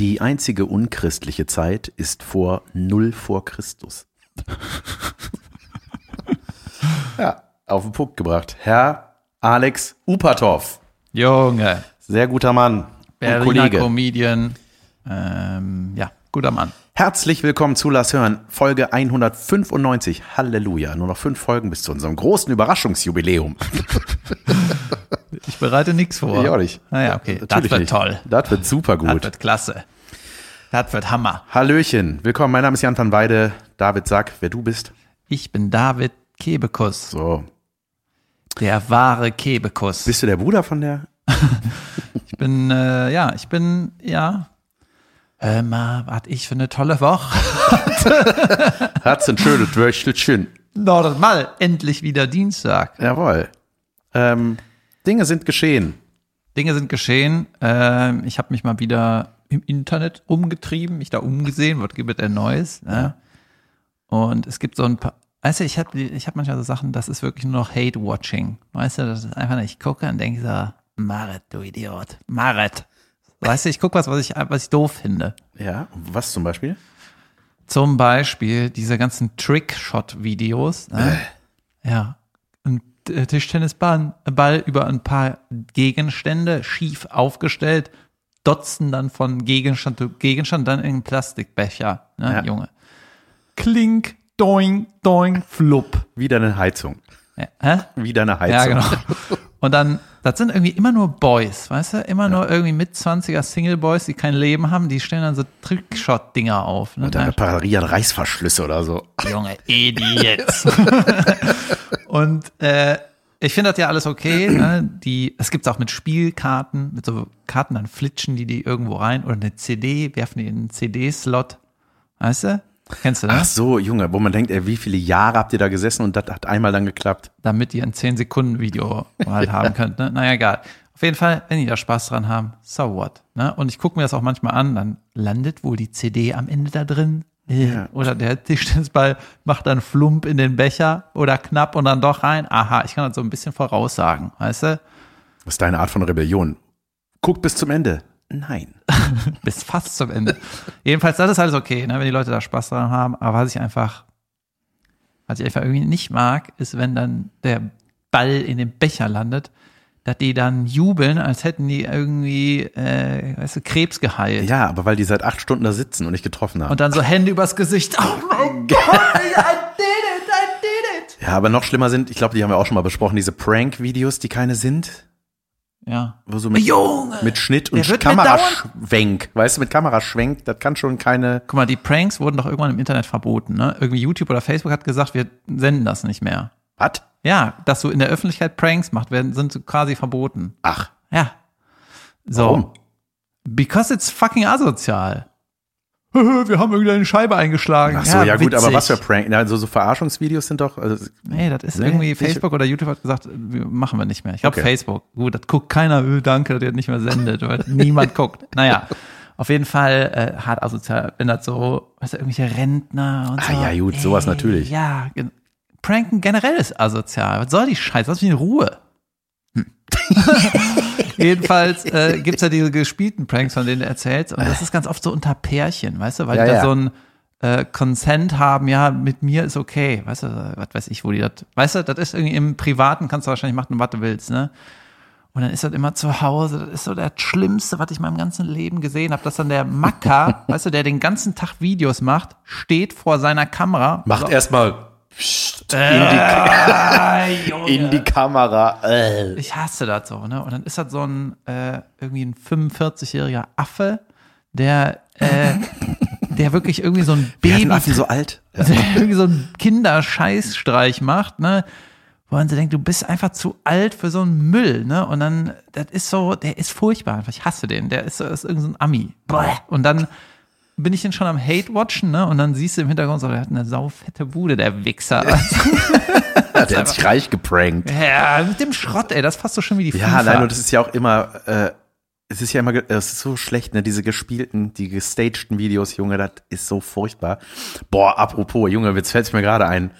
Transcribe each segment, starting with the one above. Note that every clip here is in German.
Die einzige unchristliche Zeit ist vor null vor Christus. ja, auf den Punkt gebracht. Herr Alex Upatov. Junge, Sehr guter Mann und Berliner Kollege. Comedian. Ähm, ja, guter Mann. Herzlich willkommen zu Lass Hören, Folge 195. Halleluja. Nur noch fünf Folgen bis zu unserem großen Überraschungsjubiläum. Ich bereite nichts vor. Ich auch nicht. Naja, okay. Das Natürlich wird nicht. toll. Das wird super Das gut. wird klasse. Das wird Hammer. Hallöchen. Willkommen. Mein Name ist Jan van Weide. David, sag, wer du bist. Ich bin David Kebekus, So. der wahre Kebekus. Bist du der Bruder von der? Ich bin, äh, ja, ich bin, ja. Hör mal, was ich für eine tolle Woche. Hat's ein schönes Wöchtelchen. Noch mal, endlich wieder Dienstag. Jawohl. Ähm, Dinge sind geschehen. Dinge sind geschehen. Ähm, ich habe mich mal wieder im Internet umgetrieben, mich da umgesehen, was gibt es denn Neues. Ne? Und es gibt so ein paar, weißt du, ich habe ich hab manchmal so Sachen, das ist wirklich nur noch Hate-Watching. Weißt du, das ist einfach nicht, ich gucke und denke so, Maret, du Idiot, Maret. Weißt du, ich gucke was, was ich, was ich doof finde. Ja, was zum Beispiel? Zum Beispiel diese ganzen Trickshot-Videos. Ne? Ja. Ein äh, Tischtennisball Ball über ein paar Gegenstände schief aufgestellt, dotzen dann von Gegenstand zu Gegenstand, dann in Plastikbecher. Ne, Ja. Junge. Klink, doing, doing, flupp. Wieder eine Heizung. Ja, hä? Wieder eine Heizung. Ja, genau. Und dann, das sind irgendwie immer nur Boys, weißt du? Immer nur irgendwie mit 20er Single Boys, die kein Leben haben, die stellen dann so Trickshot-Dinger auf. Ne? Und dann reparieren Reißverschlüsse oder so. Junge, Idiots. und äh, ich finde das ja alles okay. Ne? Die, es gibt's auch mit Spielkarten, mit so Karten, dann flitschen die die irgendwo rein oder eine CD, werfen die in einen CD-Slot. Weißt du? Kennst du, ne? Ach so, Junge, wo man denkt, ey, wie viele Jahre habt ihr da gesessen und das hat einmal dann geklappt. Damit ihr ein 10-Sekunden-Video halt haben könnt. Ne? Naja, egal. Auf jeden Fall, wenn die da Spaß dran haben, so what. Ne? Und ich gucke mir das auch manchmal an, dann landet wohl die CD am Ende da drin. Ja. Oder der Tischtennisball macht dann Flump in den Becher oder knapp und dann doch rein. Aha, ich kann das so ein bisschen voraussagen, weißt du? Das ist deine Art von Rebellion. Guck bis zum Ende. Nein. Bis fast zum Ende. Jedenfalls, das ist alles okay, ne, wenn die Leute da Spaß dran haben. Aber was ich einfach, was ich einfach irgendwie nicht mag, ist, wenn dann der Ball in dem Becher landet, dass die dann jubeln, als hätten die irgendwie, äh, weißt du, Krebs geheilt. Ja, aber weil die seit acht Stunden da sitzen und nicht getroffen haben. Und dann so Hände übers Gesicht. Oh mein Gott, I did it, I did it. ja, aber noch schlimmer sind, ich glaube, die haben wir auch schon mal besprochen, diese Prank-Videos, die keine sind. Ja. Wo so mit, Junge! mit Schnitt und Kameraschwenk. Weißt du, mit Kameraschwenk, das kann schon keine. Guck mal, die Pranks wurden doch irgendwann im Internet verboten, ne? Irgendwie YouTube oder Facebook hat gesagt, wir senden das nicht mehr. Was? Ja, dass du in der Öffentlichkeit Pranks machst, werden, sind quasi verboten. Ach, Ja. So. warum? Because it's fucking asozial. Wir haben irgendwie eine Scheibe eingeschlagen. Ach so, ja, gut, aber was für Prank? Also so Verarschungsvideos sind doch. Also, Nee, das ist Nee, irgendwie, Facebook oder YouTube hat gesagt, machen wir nicht mehr. Ich glaube Okay. Facebook. Gut, das guckt keiner, öh, danke, dass ihr nicht mehr sendet, weil niemand guckt. Naja, auf jeden Fall äh, hart asozial, wenn das so, weißt du, irgendwelche Rentner und so. Ah, ja, gut, sowas natürlich. Ja, gen- Pranken generell ist asozial. Was soll die Scheiße? Was für eine Ruhe? Hm. Jedenfalls äh, gibt's ja diese gespielten Pranks, von denen du erzählst. Und das ist ganz oft so unter Pärchen, weißt du, weil Ja, die da ja. so ein äh, Consent haben, ja, mit mir ist okay. Weißt du, was weiß ich, wo die das. Weißt du, das ist irgendwie im Privaten, kannst du wahrscheinlich machen, was du willst, ne? Und dann ist das immer zu Hause, das ist so das Schlimmste, was ich in meinem ganzen Leben gesehen habe, dass dann der Macker, weißt du, der den ganzen Tag Videos macht, steht vor seiner Kamera. macht so, erstmal äh, Junge. in die Kamera. Äh. Ich hasse das so, ne? Und dann ist das so ein äh, irgendwie ein 45-jähriger Affe, der äh, der wirklich irgendwie so ein Baby, Affen so alt? Ja. der irgendwie so ein Kinderscheißstreich macht, ne? Wo man so denkt, du bist einfach zu alt für so einen Müll, ne? Und dann, das ist so, der ist furchtbar einfach. Ich hasse den. Der ist, so- ist irgendein so ein Ami. Und dann bin ich den schon am Hate-Watchen, ne? Und dann siehst du im Hintergrund so, der hat eine saufette Bude, der Wichser. Der hat sich reich geprankt. ja, mit dem Schrott, ey, das fasst so schon wie die Ja, FIFA. nein, und das ist ja auch immer, äh, es ist ja immer, es ist so schlecht, ne, diese gespielten, die gestagten Videos, Junge, das ist so furchtbar. Boah, apropos, Junge, jetzt fällt mir gerade ein,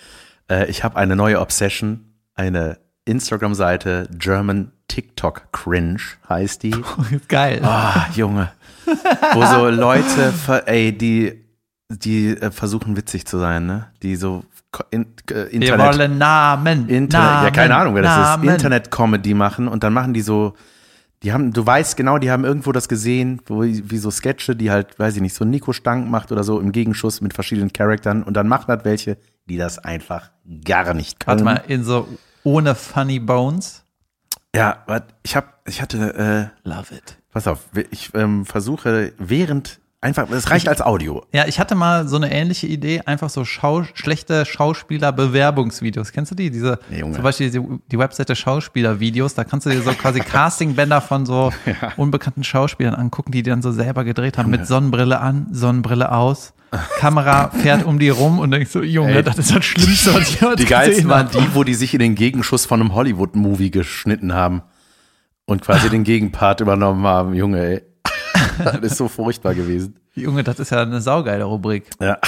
äh, ich habe eine neue Obsession, eine Instagram-Seite German TikTok Cringe heißt die. Geil. Ah, Junge. Wo so Leute, ey, die, die äh, versuchen witzig zu sein, ne? Die so in, äh, Wir Internet, wollen Namen. Internet, Namen, ja, keine Ahnung, wer das Namen. ist, Internet-Comedy machen und dann machen die so, die haben, du weißt genau, die haben irgendwo das gesehen, wo, wie so Sketche, die halt, weiß ich nicht, so Nico Stank macht oder so im Gegenschuss mit verschiedenen Charaktern und dann macht halt welche, die das einfach gar nicht können. Warte mal, in so ohne Funny Bones. Ja, warte, ich hab, ich hatte, äh, Love it. Pass auf, ich ähm, versuche während, einfach, es reicht als Audio. Ja, ich hatte mal so eine ähnliche Idee, einfach so Schau schlechte Schauspieler-Bewerbungsvideos. Kennst du die? Diese, Nee, Junge. zum Beispiel die, die Webseite Schauspieler-Videos, da kannst du dir so quasi Castingbänder von so unbekannten Schauspielern angucken, die die dann so selber gedreht haben, mit Sonnenbrille an, Sonnenbrille aus. Kamera fährt um die rum und denkst so, Junge, Ey, das ist das Schlimmste, was ich heute Die geilsten waren die, wo die sich in den Gegenschuss von einem Hollywood-Movie geschnitten haben und quasi den Gegenpart übernommen haben. Junge, ey. Das ist so furchtbar gewesen. Junge, das ist ja eine saugeile Rubrik. Ja.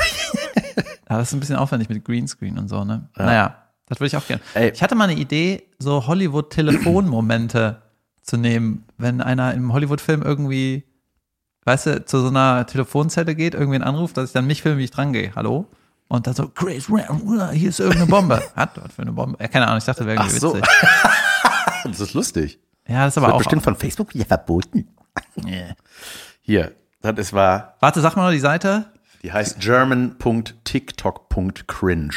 Aber das ist ein bisschen aufwendig mit Greenscreen und so, ne? Naja, das würde ich auch gerne. Ey. Ich hatte mal eine Idee, so Hollywood-Telefonmomente zu nehmen, wenn einer im Hollywood-Film irgendwie, weißt du, zu so einer Telefonzelle geht, irgendwie einen anruft, dass ich dann mich filme, wie ich dran gehe. Hallo? Und dann so, Chris, hier ist irgendeine Bombe. Hat dort für eine Bombe? Ja, keine Ahnung, ich dachte, das wäre Ach irgendwie so. witzig. Das ist lustig. Ja, das ist Wird aber auch. bestimmt von Facebook wieder verboten. Yeah. Hier, das war, Warte, sag mal noch die Seite. die heißt german.tiktok.cringe.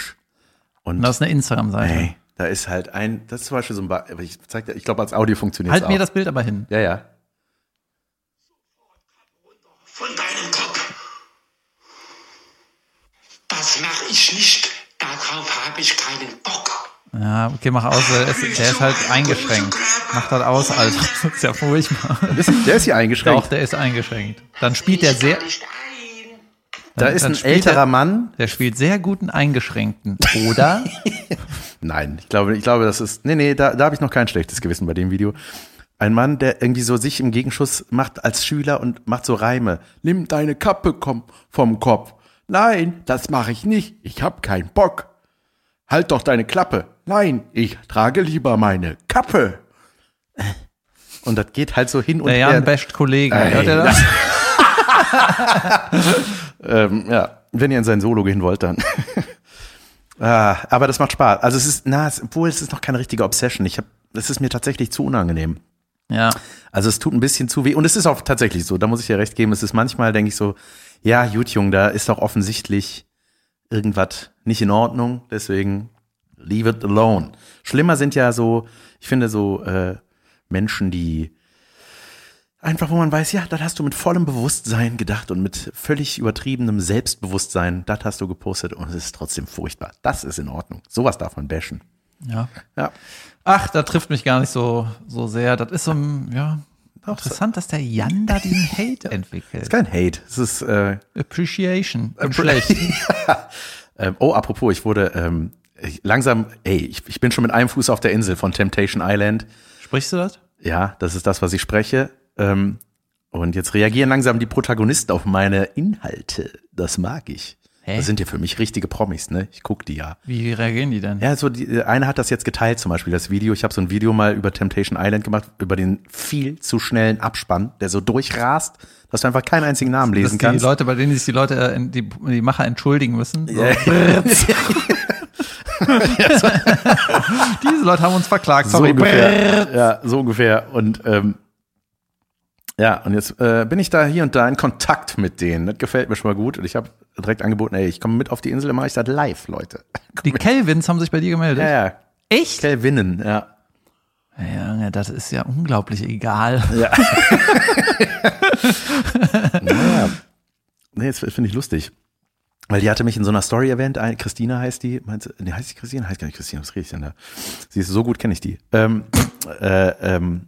Und Das ist eine Instagram-Seite. ey, da ist halt ein, das ist zum Beispiel so ein, Ba- ich zeig dir, ich glaube als Audio funktioniert Halt auch. mir das Bild aber hin. Ja, ja. von deinem Kopf. Das mache ich nicht. Darauf habe ich keinen Bock. Ja, okay, mach aus. Der ist, der ist halt eingeschränkt. Mach das aus, Alter. Das ist ja furchtbar. Ist, der ist hier eingeschränkt. Doch, der ist eingeschränkt. Dann spielt der sehr, da ist ein älterer er- Mann. der spielt sehr guten Eingeschränkten. Oder? Nein, ich glaube, ich glaube, das ist. Nee, nee, da, da habe ich noch kein schlechtes Gewissen bei dem Video. Ein Mann, der irgendwie so sich im Gegenschuss macht als Schüler und macht so Reime. Nimm deine Kappe komm, vom Kopf. Nein, das mache ich nicht. Ich hab keinen Bock. Halt doch deine Klappe. Nein, ich trage lieber meine Kappe. Und das geht halt so hin und Der her. Jan Best Kollege. Ey, Hört ihr das? ähm, ja, wenn ihr in sein Solo gehen wollt, dann. ah, aber das macht Spaß. Also es ist, na, es, obwohl es ist noch keine richtige Obsession. Ich habe, es ist mir tatsächlich zu unangenehm. Ja. Also es tut ein bisschen zu weh. Und es ist auch tatsächlich so, da muss ich dir recht geben. Es ist manchmal, denke ich so, ja, gut, Jung, da ist doch offensichtlich irgendwas nicht in Ordnung. Deswegen leave it alone. Schlimmer sind ja so, ich finde so äh, Menschen, die einfach, wo man weiß, ja, das hast du mit vollem Bewusstsein gedacht und mit völlig übertriebenem Selbstbewusstsein, das hast du gepostet und es ist trotzdem furchtbar. Das ist in Ordnung. Sowas darf man bashen. Ja. Ja. Ach, da trifft mich gar nicht so, so sehr. Das ist so ein, ja, interessant, dass der Jan da diesen Hate entwickelt. Ist kein Hate. Es ist äh, Appreciation. Und schlecht. Ähm, oh, apropos, ich wurde ähm, langsam, ey, ich, ich bin schon mit einem Fuß auf der Insel von Temptation Island. Sprichst du das? Ja, das ist das, was ich spreche. Ähm, und jetzt reagieren langsam die Protagonisten auf meine Inhalte. Das mag ich. Hä? Das sind ja für mich richtige Promis, ne? Ich guck die ja. Wie reagieren die denn? Ja, so die, eine hat das jetzt geteilt, zum Beispiel das Video. Ich habe so ein Video mal über Temptation Island gemacht, über den viel zu schnellen Abspann, der so durchrast, dass du einfach keinen einzigen Namen Dass lesen die kannst. Leute, bei denen sich die Leute, äh, die, die Macher entschuldigen müssen. So. Diese Leute haben uns verklagt. so Sorry. ungefähr. Ja, so ungefähr. Und ähm, ja, und jetzt äh, bin ich da hier und da in Kontakt mit denen. Das gefällt mir schon mal gut. Und ich habe direkt angeboten, ey, ich komme mit auf die Insel, dann mache ich das live, Leute. Die Kelvins haben sich bei dir gemeldet. Ja, ja. Echt? Kelvinnen, ja. Ja, das ist ja unglaublich egal. Naja. Nee, das finde ich lustig. Weil die hatte mich in so einer Story erwähnt, ein, Christina heißt die, meinst du, nee, heißt die Christina? Heißt gar nicht Christina, was rede ich denn da? Sie ist so gut, kenne ich die. Ähm, äh, ähm,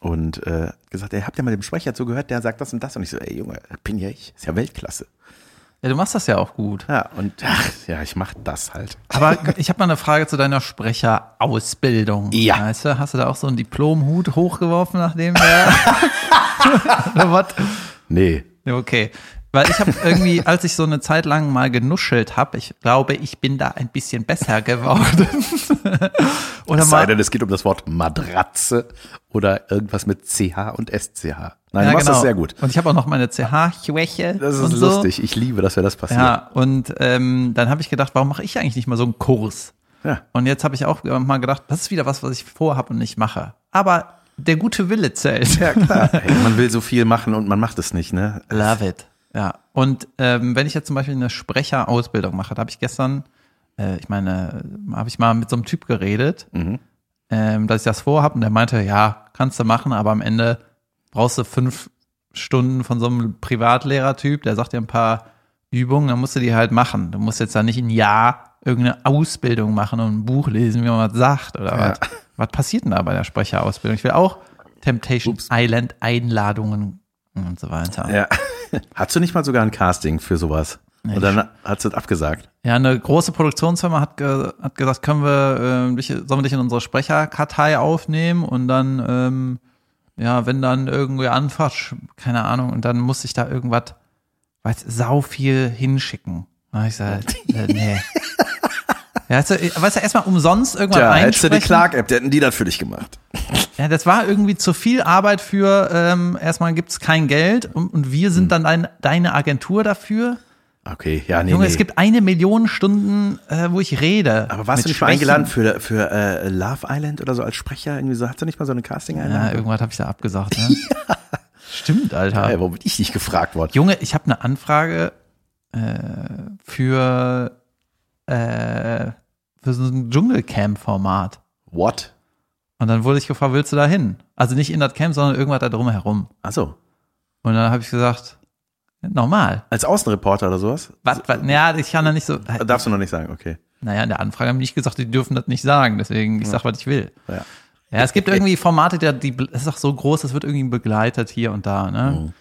und äh, gesagt, ey, habt ihr mal dem Sprecher zugehört, der sagt das und das? Und ich so, ey Junge, bin ja ich, ist ja Weltklasse. Ja, du machst das ja auch gut. Ja, und ach, ja, ich mach das halt. Aber ich habe mal eine Frage zu deiner Sprecherausbildung. Ja. Weißt du, hast du da auch so einen Diplomhut hochgeworfen, nachdem der. Oder was? Nee. Okay. Weil ich habe irgendwie, als ich so eine Zeit lang mal genuschelt habe, ich glaube, ich bin da ein bisschen besser geworden. oder Es sei denn, es geht um das Wort Matratze oder irgendwas mit CH und SCH. Nein, ja, du machst genau. das sehr gut. Und ich habe auch noch meine CH-Schwäche. Das ist und so. lustig. Ich liebe, dass mir das passiert. Ja, und ähm, dann habe ich gedacht, warum mache ich eigentlich nicht mal so einen Kurs? Ja. Und jetzt habe ich auch mal gedacht, das ist wieder was, was ich vorhabe und nicht mache. Aber der gute Wille zählt. Ja, klar. Ey, man will so viel machen und man macht es nicht, ne? Love it. Ja. Und ähm, wenn ich jetzt zum Beispiel eine Sprecherausbildung mache, da habe ich gestern, äh, ich meine, habe ich mal mit so einem Typ geredet, ähm, dass ich das vorhabe und der meinte, ja, kannst du machen, aber am Ende brauchst du fünf Stunden von so einem Privatlehrertyp, der sagt dir ein paar Übungen, dann musst du die halt machen. Du musst jetzt da nicht ein Jahr irgendeine Ausbildung machen und ein Buch lesen, wie man was sagt oder Ja. was. Was passiert denn da bei der Sprecherausbildung? Ich will auch Temptation Ups. Island Einladungen und so weiter. Ja. Hattest du nicht mal sogar ein Casting für sowas? Nee, und dann hat es abgesagt. Ja, eine große Produktionsfirma hat, ge hat gesagt, können wir, äh, dich, sollen wir dich in unsere Sprecherkartei aufnehmen und dann, ähm, ja, wenn dann irgendwie anfragt, sch- keine Ahnung, und dann muss ich da irgendwas, weiß, sau viel hinschicken. Da hab ich gesagt, äh, nee. Ja, weißt du, weißt du, erstmal umsonst irgendwas Tja, hättest du die. Clark-App, die hätten die das für dich gemacht. Ja, das war irgendwie zu viel Arbeit für, ähm, erstmal gibt's kein Geld und, und wir Hm. sind dann dein, deine Agentur dafür. Okay, ja, nee, Junge, nee. es gibt eine Million Stunden, äh, wo ich rede. aber warst du nicht mal Schwächen. eingeladen für, für äh, Love Island oder so als Sprecher? Irgendwie so, hast du nicht mal so eine casting Ja, irgendwas habe ich da abgesagt. Ne? Stimmt, Alter. Ja, warum bin ich nicht gefragt worden? Junge, ich habe eine Anfrage äh, für, äh, für so ein Dschungelcamp-Format. What? Und dann wurde ich gefragt, willst du da hin? Also nicht in das Camp, sondern irgendwas da drumherum. Achso. Und dann habe ich gesagt, normal. Als Außenreporter oder sowas? Was, was, ja, ich kann da nicht so. Darfst du noch nicht sagen, okay. Naja, in der Anfrage haben die nicht gesagt, die dürfen das nicht sagen. Deswegen, ich sag, was ich will. Ja. Ja, es gibt irgendwie Formate, der, die, es ist auch so groß, das wird irgendwie begleitet hier und da, ne?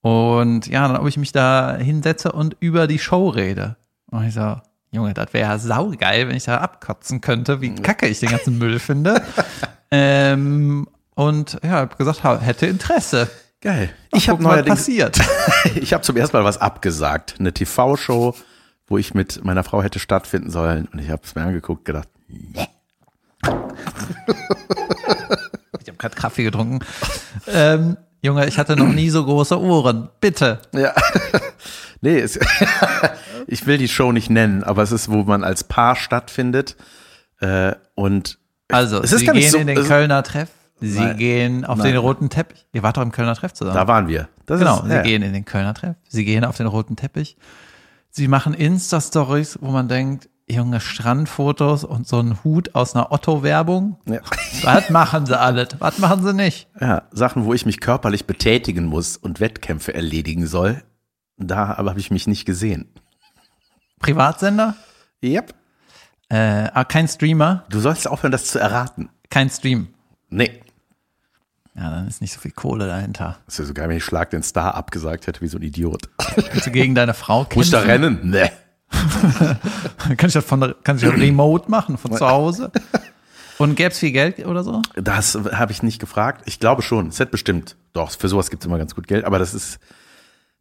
Und ja, dann ob ich mich da hinsetze und über die Show rede. Und ich so, Junge, das wäre saugeil, wenn ich da abkotzen könnte, wie kacke ich den ganzen Müll finde. ähm, und ja, hab gesagt, hätte Interesse. Geil. Mal Ich habe neuerdings, passiert. ich habe zum ersten Mal was abgesagt. Eine TV-Show, wo ich mit meiner Frau hätte stattfinden sollen. Und ich habe es mir angeguckt, gedacht, nee. Ich habe gerade Kaffee getrunken. ähm, Junge, ich hatte noch nie so große Ohren. Bitte. Ja. nee, es, ich will die Show nicht nennen, aber es ist, wo man als Paar stattfindet. Äh, und Also, es ist Sie gehen so, in den Kölner Treff. Sie Nein. gehen auf Nein. den roten Teppich. Ihr wart doch im Kölner Treff zusammen. Da waren wir. Das genau, ist, sie ja. gehen in den Kölner Treff. Sie gehen auf den roten Teppich. Sie machen Insta-Stories, wo man denkt, junge Strandfotos und so ein Hut aus einer Otto-Werbung. Ja. Was machen sie alles? Was machen sie nicht? ja, Sachen, wo ich mich körperlich betätigen muss und Wettkämpfe erledigen soll. Da aber habe ich mich nicht gesehen. Privatsender? Yep. Äh, ah, kein Streamer, Du sollst aufhören, das zu erraten. kein Stream. Nee. Ja, dann ist nicht so viel Kohle dahinter. Das wäre so geil, wenn ich Schlag den Star abgesagt hätte, wie so ein Idiot. Willst du gegen deine Frau Muss ich da kämpfen? rennen? Nee. Kann ich das von kann ich das remote machen, von zu Hause? Und gäbe es viel Geld oder so? Das habe ich nicht gefragt. Ich glaube schon. Hätte bestimmt. Doch, für sowas gibt es immer ganz gut Geld, aber das ist.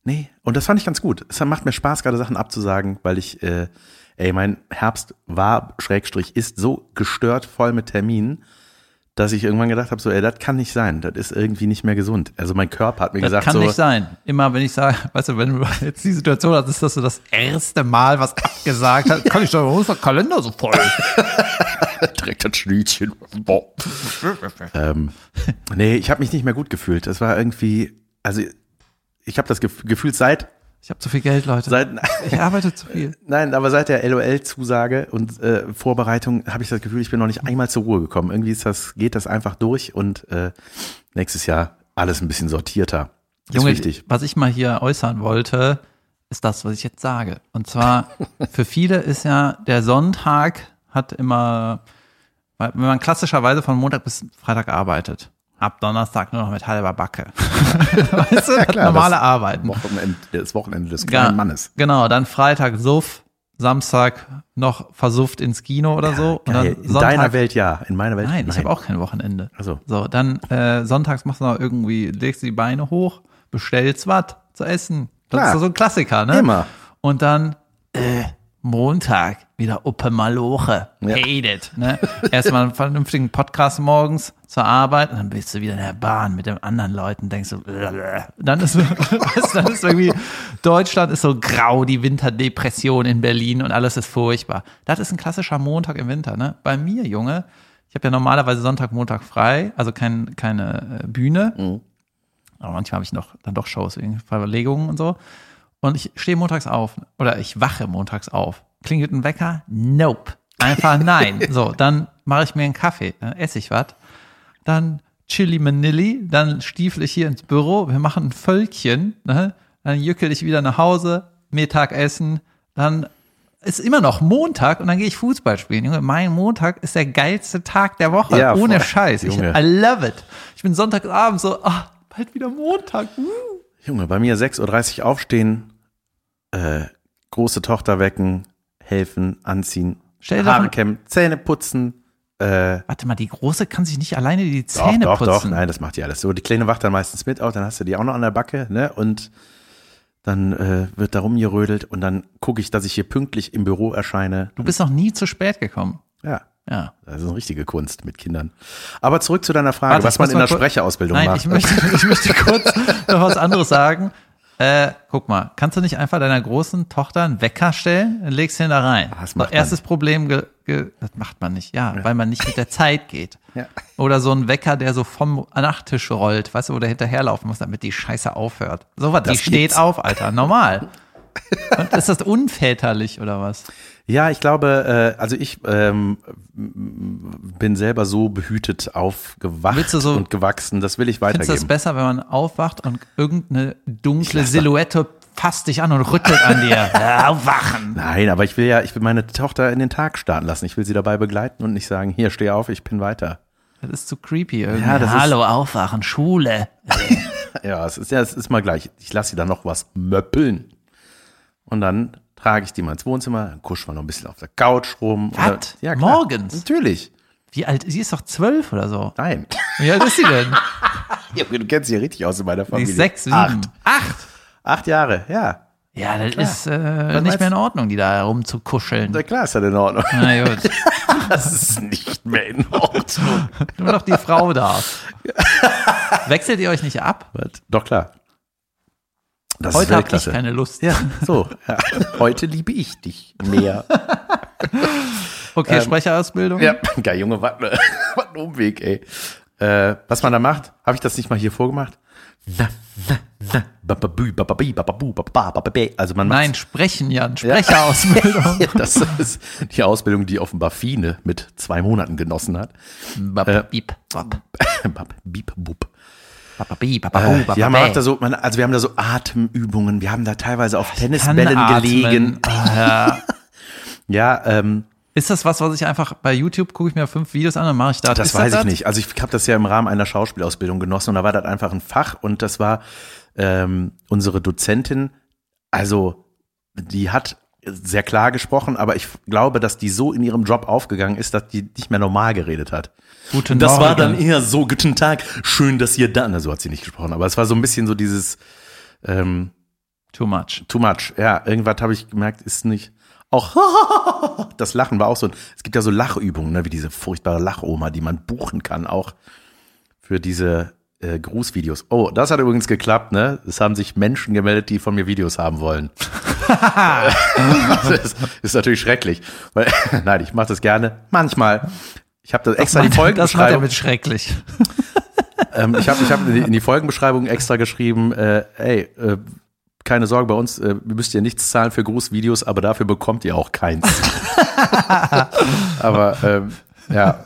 Nee. Und das fand ich ganz gut. Es macht mir Spaß, gerade Sachen abzusagen, weil ich, äh, ey, mein Herbst war, Schrägstrich, ist so gestört voll mit Terminen, dass ich irgendwann gedacht habe, so, ey, das kann nicht sein. Das ist irgendwie nicht mehr gesund. Also mein Körper hat mir Das gesagt, kann so, nicht sein. Immer wenn ich sage, weißt du, wenn du jetzt die Situation hast, ist, dass du das erste Mal was abgesagt hast, kann ich sagen, warum ist der Kalender so voll? direkt das Schnütchen. Boah. ähm, nee, ich habe mich nicht mehr gut gefühlt. Das war irgendwie, also ich habe das Gef- Gefühl seit, Ich habe zu viel Geld, Leute. seit ich arbeite zu viel. Nein, aber seit der LOL-Zusage und äh, Vorbereitung habe ich das Gefühl, ich bin noch nicht einmal zur Ruhe gekommen. Irgendwie ist das, geht das einfach durch und äh, nächstes Jahr alles ein bisschen sortierter. Ist Junge, wichtig. was ich mal hier äußern wollte, ist das, was ich jetzt sage. Und zwar, für viele ist ja der Sonntag hat immer, wenn man klassischerweise von Montag bis Freitag arbeitet, ab Donnerstag nur noch mit halber Backe. weißt du, klar, normale das- Arbeiten. Wochenende, das Wochenende des kleinen Ja, Mannes. Genau, dann Freitag Suff, Samstag noch versufft ins Kino oder so. und Geil. dann In deiner Welt ja, in meiner Welt Nein, ich habe auch kein Wochenende. Ach so. So, dann äh, sonntags machst du noch irgendwie, legst du die Beine hoch, bestellst was zu essen, Das Klar. ist so ein Klassiker, ne? Immer. Und dann, äh, Montag, wieder Uppe Maloche. Ja. Hate it, ne? Erstmal einen vernünftigen Podcast morgens zur Arbeit und dann bist du wieder in der Bahn mit den anderen Leuten, denkst du, dann ist, dann ist irgendwie, Deutschland ist so grau, die Winterdepression in Berlin und alles ist furchtbar. Das ist ein klassischer Montag im Winter, ne? Bei mir, Junge, ich habe ja normalerweise Sonntag, Montag frei, also kein, keine äh, Bühne. Aber manchmal habe ich noch dann doch Shows Verlegungen und so. Und ich stehe montags auf oder ich wache montags auf. Klingelt ein Wecker? Nope. Einfach nein. So, dann mache ich mir einen Kaffee, dann esse ich was. Dann Chili Manilli, dann stiefel ich hier ins Büro, wir machen ein Völkchen, ne? dann jückel ich wieder nach Hause, Mittagessen, dann ist immer noch Montag und dann gehe ich Fußball spielen. Junge, mein Montag ist der geilste Tag der Woche. Ja, ohne voll. Scheiß. Ich. I love it. Ich bin Sonntagabend so, ah, bald wieder Montag. Uh. Junge, bei mir 6.30 Uhr aufstehen, äh, große Tochter wecken, helfen, anziehen, Stell Haare doch- kämmen, Zähne putzen. Äh, Warte mal, die Große kann sich nicht alleine die doch, Zähne doch, putzen. doch, nein, das macht die alles so. Die Kleine wacht dann meistens mit auf, dann hast du die auch noch an der Backe, ne? Und dann äh, wird da rumgerödelt und dann gucke ich, dass ich hier pünktlich im Büro erscheine. Du bist noch nie zu spät gekommen. Ja, Ja. das ist eine richtige Kunst mit Kindern. Aber zurück zu deiner Frage, Warte, was man in der Sprecherausbildung Nein, macht. ich möchte, ich möchte kurz noch was anderes sagen. Äh, guck mal, kannst du nicht einfach deiner großen Tochter einen Wecker stellen? Dann legst ihn da rein. Das So, macht man. erstes Problem, ge, ge, das macht man nicht, ja, weil man nicht mit der Zeit geht. Ja. Oder so ein Wecker, der so vom Nachttisch rollt, weißt du, wo der hinterherlaufen muss, damit die Scheiße aufhört. So was, die Das steht gibt's. auf, Alter, normal. Und ist das unväterlich oder was? Ja, ich glaube, äh, also ich ähm, bin selber so behütet aufgewacht so- und gewachsen, das will ich Findest du das weitergeben. besser, wenn man aufwacht und irgendeine dunkle Silhouette fasst dich an und rüttelt an dir? Ja, Aufwachen! Nein, aber ich will ja, ich will meine Tochter in den Tag starten lassen. Ich will sie dabei begleiten und nicht sagen, hier, steh auf, ich bin weiter. Das ist zu creepy irgendwie. Ja, das ist- Hallo, aufwachen, Schule. Ja, es ist ja, es ist mal gleich. Ich lasse sie dann noch was möppeln. Und dann trage ich die mal ins Wohnzimmer, dann kuschen wir noch ein bisschen auf der Couch rum. Oder- Ja, klar. Morgens? Natürlich. Wie alt? Sie ist doch zwölf oder so. Nein. Wie alt ist sie denn? Junge, du kennst sie ja richtig aus in meiner Die Familie. ist sechs, sieben. Acht. Acht? Acht Jahre, ja. Ja, das ist äh, nicht mehr in Ordnung, die da herumzukuscheln. Na klar ist das in Ordnung. Na gut. Das ist nicht mehr in Ordnung. Nur noch die Frau darf. Wechselt ihr euch nicht ab? Was? Doch klar. Das Heute habe ich keine Lust. Ja, so. Ja. Heute liebe ich dich mehr. Okay, Sprecherausbildung. Ja, geil, Junge, was, was ein Umweg, ey. Äh, was man da macht, habe ich das nicht mal hier vorgemacht? Also man Nein, sprechen, Jan. Sprecherausbildung. das ist die Ausbildung, die offenbar Fine mit zwei Monaten genossen hat. Bap, Äh, Biep, bap. Bap, babu, bap, Ja, man macht da so, man, also wir haben da so Atemübungen, wir haben da teilweise auf Tennisbällen gelegen. Ah, ja. Ja, ähm, Ist das was, was ich einfach bei YouTube gucke ich mir fünf Videos an und mache ich da? Das weiß ich das? nicht. Also ich habe das ja im Rahmen einer Schauspielausbildung genossen und da war das einfach ein Fach und das war ähm, unsere Dozentin, also die hat sehr klar gesprochen, aber ich glaube, dass die so in ihrem Job aufgegangen ist, dass die nicht mehr normal geredet hat. Guten das war dann eher so, guten Tag, schön, dass ihr da, na, so hat sie nicht gesprochen, aber es war so ein bisschen so dieses ähm, Too much. too much. Ja, irgendwas habe ich gemerkt, ist nicht auch das Lachen war auch so. Es gibt ja so Lachübungen, ne, wie diese furchtbare Lachoma, die man buchen kann, auch für diese äh, Grußvideos. Oh, das hat übrigens geklappt, ne? Es haben sich Menschen gemeldet, die von mir Videos haben wollen. das ist, ist natürlich schrecklich. Weil, nein, ich mache das gerne. Manchmal. Ich habe das extra die Das macht er Folgenbeschreibung. mit schrecklich. Ähm, ich habe ich hab in die- die Folgenbeschreibung extra geschrieben, äh, ey, äh, keine Sorge, bei uns äh, müsst ihr nichts zahlen für Grußvideos, aber dafür bekommt ihr auch keins. aber ähm, ja.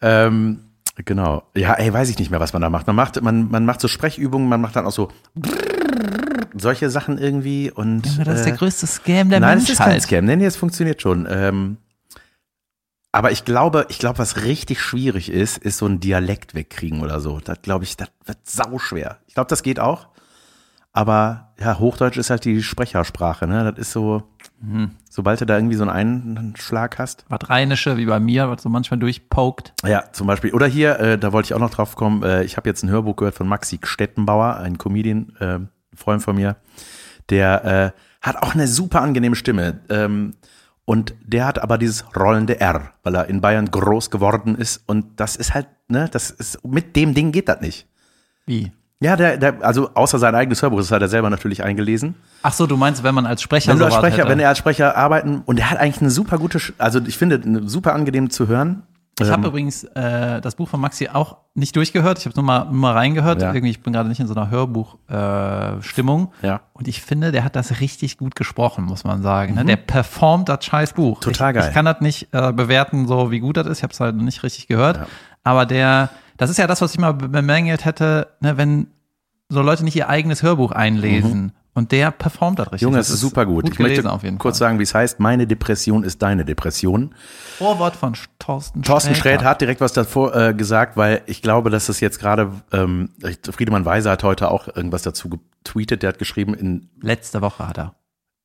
Ähm, genau. Ja, ey, weiß ich nicht mehr, was man da macht. Man macht, man, man macht so Sprechübungen, man macht dann auch so solche Sachen irgendwie und Das ist der äh, größte Scam der Nein, es ist kein Menschheit. Scam. Nee, nee, es funktioniert schon. Ähm, aber ich glaube, ich glaube, was richtig schwierig ist, ist so ein Dialekt wegkriegen oder so. Das glaube ich, das wird sau schwer. Ich glaube, das geht auch. Aber ja, Hochdeutsch ist halt die Sprechersprache, ne? Das ist so, Mhm. sobald du da irgendwie so einen Einschlag hast. Was Rheinische, wie bei mir, was so manchmal durchpokt. Ja, zum Beispiel. Oder hier, äh, da wollte ich auch noch drauf kommen, äh, ich habe jetzt ein Hörbuch gehört von Maxi Stettenbauer, ein Comedian, äh, Freund von mir. der äh, hat auch eine super angenehme Stimme. Ähm, und der hat aber dieses rollende R, weil er in Bayern groß geworden ist. Und das ist halt, ne, das ist, mit dem Ding geht das nicht. Wie? Ja, der, der, also außer sein eigenes Hörbuch, das hat er selber natürlich eingelesen. Ach so, du meinst, wenn man als Sprecher Wenn, du als Sprecher, hätte. wenn er als Sprecher arbeiten, und er hat eigentlich eine super gute, also ich finde, super angenehm zu hören. Ich Ähm, habe übrigens äh, das Buch von Maxi auch nicht durchgehört. Ich habe nur mal, nur mal reingehört. Ja. Irgendwie, ich bin gerade nicht in so einer Hörbuch-Stimmung. Äh. Ja. Und ich finde, der hat das richtig gut gesprochen, muss man sagen. Ne? Der performt das scheiß Buch. Mhm. Total ich, geil. Ich kann das nicht äh, bewerten, so wie gut das ist. Ich habe es halt noch nicht richtig gehört. Aber der, das ist ja das, was ich mal bemängelt hätte, ne, wenn so Leute nicht ihr eigenes Hörbuch einlesen. Und der performt das richtig. Junge, Das es ist super gut. Gut ich möchte gelesen auf jeden kurz Fall. sagen, wie es heißt. Meine Depression ist deine Depression. Vorwort von Thorsten Thorsten Sträter. Sträter hat direkt was davor äh, gesagt, weil ich glaube, dass es jetzt gerade, ähm, Friedemann Weiser hat heute auch irgendwas dazu getweetet. Der hat geschrieben in, Letzte Woche hat er.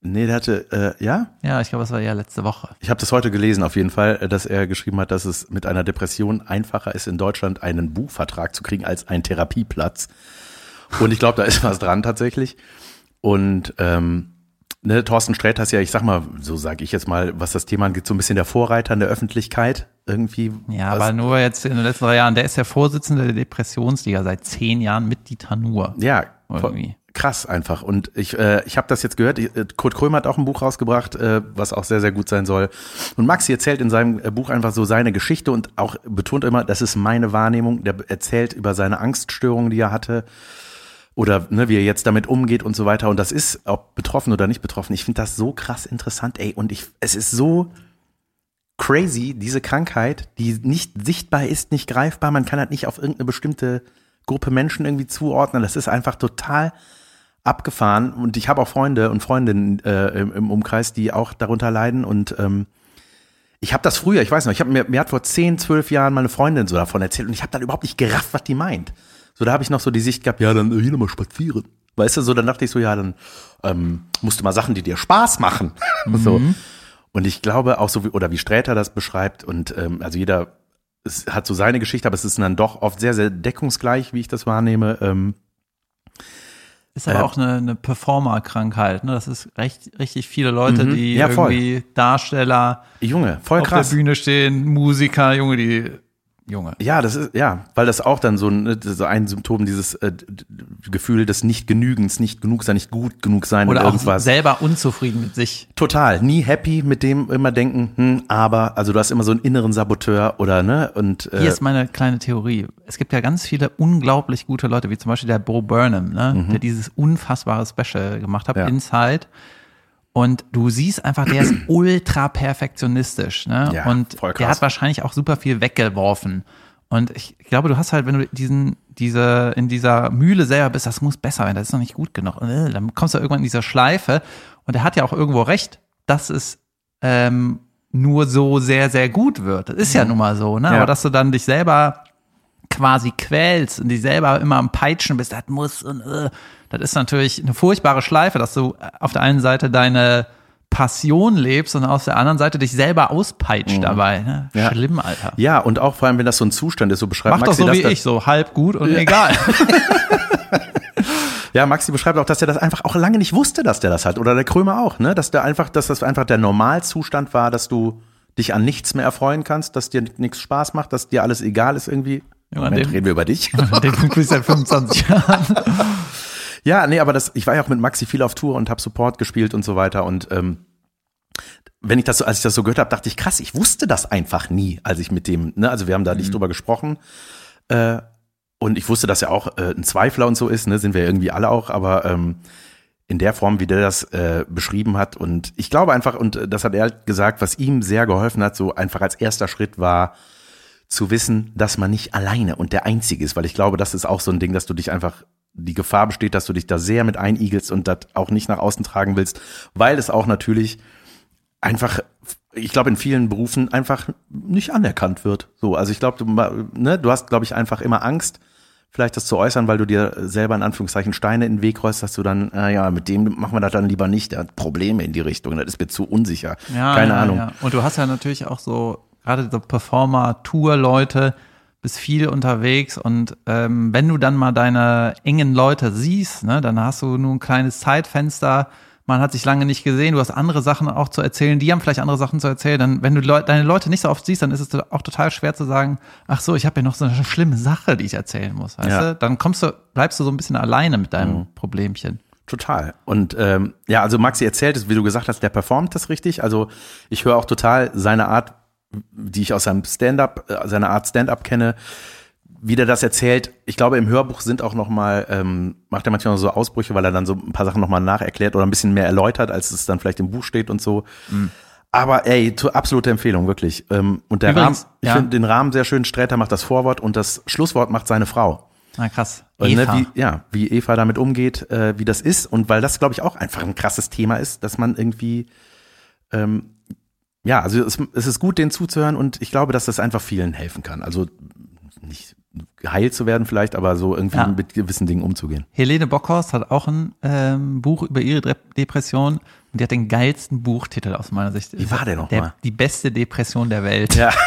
nee, der hatte, äh, ja, Ja, ich glaube, es war ja letzte Woche. ich habe das heute gelesen auf jeden Fall, äh, dass er geschrieben hat, dass es mit einer Depression einfacher ist, in Deutschland einen Buchvertrag zu kriegen als einen Therapieplatz. Und ich glaube, da ist was dran tatsächlich. Und ähm, ne, Thorsten Sträter ist ja, ich sag mal, so sage ich jetzt mal, was das Thema angeht, so ein bisschen der Vorreiter in der Öffentlichkeit irgendwie. Ja, aber nur jetzt in den letzten drei Jahren. Der ist der Vorsitzende der Depressionsliga seit zehn Jahren mit Dieter Nuhr. Ja, Irgendwie. krass einfach. Und ich, äh, ich habe das jetzt gehört. Äh, Kurt Krömer hat auch ein Buch rausgebracht, äh, was auch sehr, sehr gut sein soll. Und Maxi erzählt in seinem äh, Buch einfach so seine Geschichte und auch betont immer, das ist meine Wahrnehmung. Der erzählt über seine Angststörungen, die er hatte. Oder ne, wie er jetzt damit umgeht und so weiter. Und das ist, ob betroffen oder nicht betroffen, ich finde das so krass interessant, ey. Und ich, es ist so crazy, diese Krankheit, die nicht sichtbar ist, nicht greifbar. Man kann halt nicht auf irgendeine bestimmte Gruppe Menschen irgendwie zuordnen. Das ist einfach total abgefahren. Und ich habe auch Freunde und Freundinnen äh, im, im Umkreis, die auch darunter leiden. Und ähm, ich habe das früher, ich weiß noch, ich habe mir, mir hat vor 10, 12 Jahren meine Freundin so davon erzählt und ich habe dann überhaupt nicht gerafft, was die meint. So, da habe ich noch so die Sicht gehabt, ja, dann hier nochmal spazieren. Weißt du, so, dann dachte ich so, ja, dann ähm, musst du mal Sachen, die dir Spaß machen. So. Und ich glaube auch so, wie, oder wie Sträter das beschreibt und ähm, also jeder es hat so seine Geschichte, aber es ist dann doch oft sehr, sehr deckungsgleich, wie ich das wahrnehme. Ähm, Ist aber Äh, auch eine, eine Performer-Krankheit. Ne? Das ist recht, richtig viele Leute, die Mhm. Ja, voll. irgendwie Darsteller Junge, voll auf krass. der Bühne stehen, Musiker, Junge, die Junge. Ja, das ist, ja, weil das auch dann so ein, so ein Symptom, dieses äh, Gefühl des Nicht-Genügens, nicht genug sein, nicht gut genug sein Oder und auch irgendwas. selber unzufrieden mit sich. Total, nie happy mit dem immer denken, hm, aber, also du hast immer so einen inneren Saboteur oder, ne, und, Hier äh, ist meine kleine Theorie. Es gibt ja ganz viele unglaublich gute Leute, wie zum Beispiel der Bo Burnham, ne? der dieses unfassbare Special gemacht hat, Mhm. Ja. Inside. Und du siehst einfach, der ist ultra perfektionistisch. Ne? Ja, und der hat wahrscheinlich auch super viel weggeworfen. Und ich glaube, du hast halt, wenn du diesen, diese, in dieser Mühle selber bist, das muss besser werden, das ist noch nicht gut genug. Und, äh, dann kommst du irgendwann in dieser Schleife. Und er hat ja auch irgendwo recht, dass es ähm, nur so sehr, sehr gut wird. Das ist ja nun mal so, ne? Ja. Aber dass du dann dich selber quasi quälst und dich selber immer am Peitschen bist, das muss und äh, das ist natürlich eine furchtbare Schleife, dass du auf der einen Seite deine Passion lebst und auf der anderen Seite dich selber auspeitscht dabei. Ne? Ja. Schlimm, Alter. ja, und auch vor allem, wenn das so ein Zustand ist, so beschreibt Mach doch Maxi so das, wie ich, so halb gut und egal. Ja, Maxi beschreibt auch, dass er das einfach auch lange nicht wusste, dass der das hat. Oder der Krömer auch, ne? Dass der einfach, dass das einfach der Normalzustand war, dass du dich an nichts mehr erfreuen kannst, dass dir nichts Spaß macht, dass dir alles egal ist irgendwie. An Moment, dem- reden wir über dich. An dem Punkt bin ich seit 25 Jahren. Ja, nee, aber das, ich war ja auch mit Maxi viel auf Tour und habe Support gespielt und so weiter. Und ähm, wenn ich das so, als ich das so gehört habe, dachte ich, krass, ich wusste das einfach nie, als ich mit dem, ne, also wir haben da nicht drüber gesprochen. Äh, und ich wusste, dass er auch äh, ein Zweifler und so ist, ne, sind wir irgendwie alle auch, aber ähm, in der Form, wie der das äh, beschrieben hat. Und ich glaube einfach, und äh, das hat er halt gesagt, was ihm sehr geholfen hat, so einfach als erster Schritt war, zu wissen, dass man nicht alleine und der Einzige ist, weil ich glaube, das ist auch so ein Ding, dass du dich einfach, die Gefahr besteht, dass du dich da sehr mit einigelst und das auch nicht nach außen tragen willst, weil es auch natürlich einfach, ich glaube, in vielen Berufen einfach nicht anerkannt wird. So, also ich glaube, du, ne, du hast, glaube ich, einfach immer Angst, vielleicht das zu äußern, weil du dir selber in Anführungszeichen Steine in den Weg rollst, dass du dann, äh, ja, mit dem machen wir das dann lieber nicht, der hat Probleme in die Richtung, das ist mir zu unsicher. Keine ja, Ahnung. Ja. Und du hast ja natürlich auch so, gerade so Performer, Tour-Leute, bist viel unterwegs und ähm, wenn du dann mal deine engen Leute siehst, ne, dann hast du nur ein kleines Zeitfenster, man hat sich lange nicht gesehen, du hast andere Sachen auch zu erzählen, die haben vielleicht andere Sachen zu erzählen. Dann, wenn du Leu deine Leute nicht so oft siehst, dann ist es auch total schwer zu sagen, ach so, ich habe ja noch so eine schlimme Sache, die ich erzählen muss. Weißt Ja. du? Dann kommst du, bleibst du so ein bisschen alleine mit deinem Problemchen. Total. Und ähm, ja, also Maxi erzählt es, wie du gesagt hast, der performt das richtig. Also ich höre auch total seine Art, die ich aus seinem Stand-up, äh, seiner Art Stand-up kenne, wie der das erzählt. Ich glaube, im Hörbuch sind auch noch mal, ähm, macht er manchmal so Ausbrüche, weil er dann so ein paar Sachen noch mal nacherklärt oder ein bisschen mehr erläutert, als es dann vielleicht im Buch steht und so. Aber ey, absolute Empfehlung, wirklich. Ähm, und der Übrigens, Rahmen, ich ja. finde den Rahmen sehr schön. Sträter macht das Vorwort und das Schlusswort macht seine Frau. Na krass. Und, Eva. Ne, wie, ja, wie Eva damit umgeht, äh, wie das ist und weil das, glaube ich, auch einfach ein krasses Thema ist, dass man irgendwie, ähm, ja, also es, es ist gut, denen zuzuhören und ich glaube, dass das einfach vielen helfen kann. Also nicht geheilt zu werden vielleicht, aber so irgendwie Ja. mit gewissen Dingen umzugehen. Helene Bockhorst hat auch ein ähm, Buch über ihre Dep- Depression und die hat den geilsten Buchtitel aus meiner Sicht. Wie war der noch mal? Die beste Depression der Welt. Ja.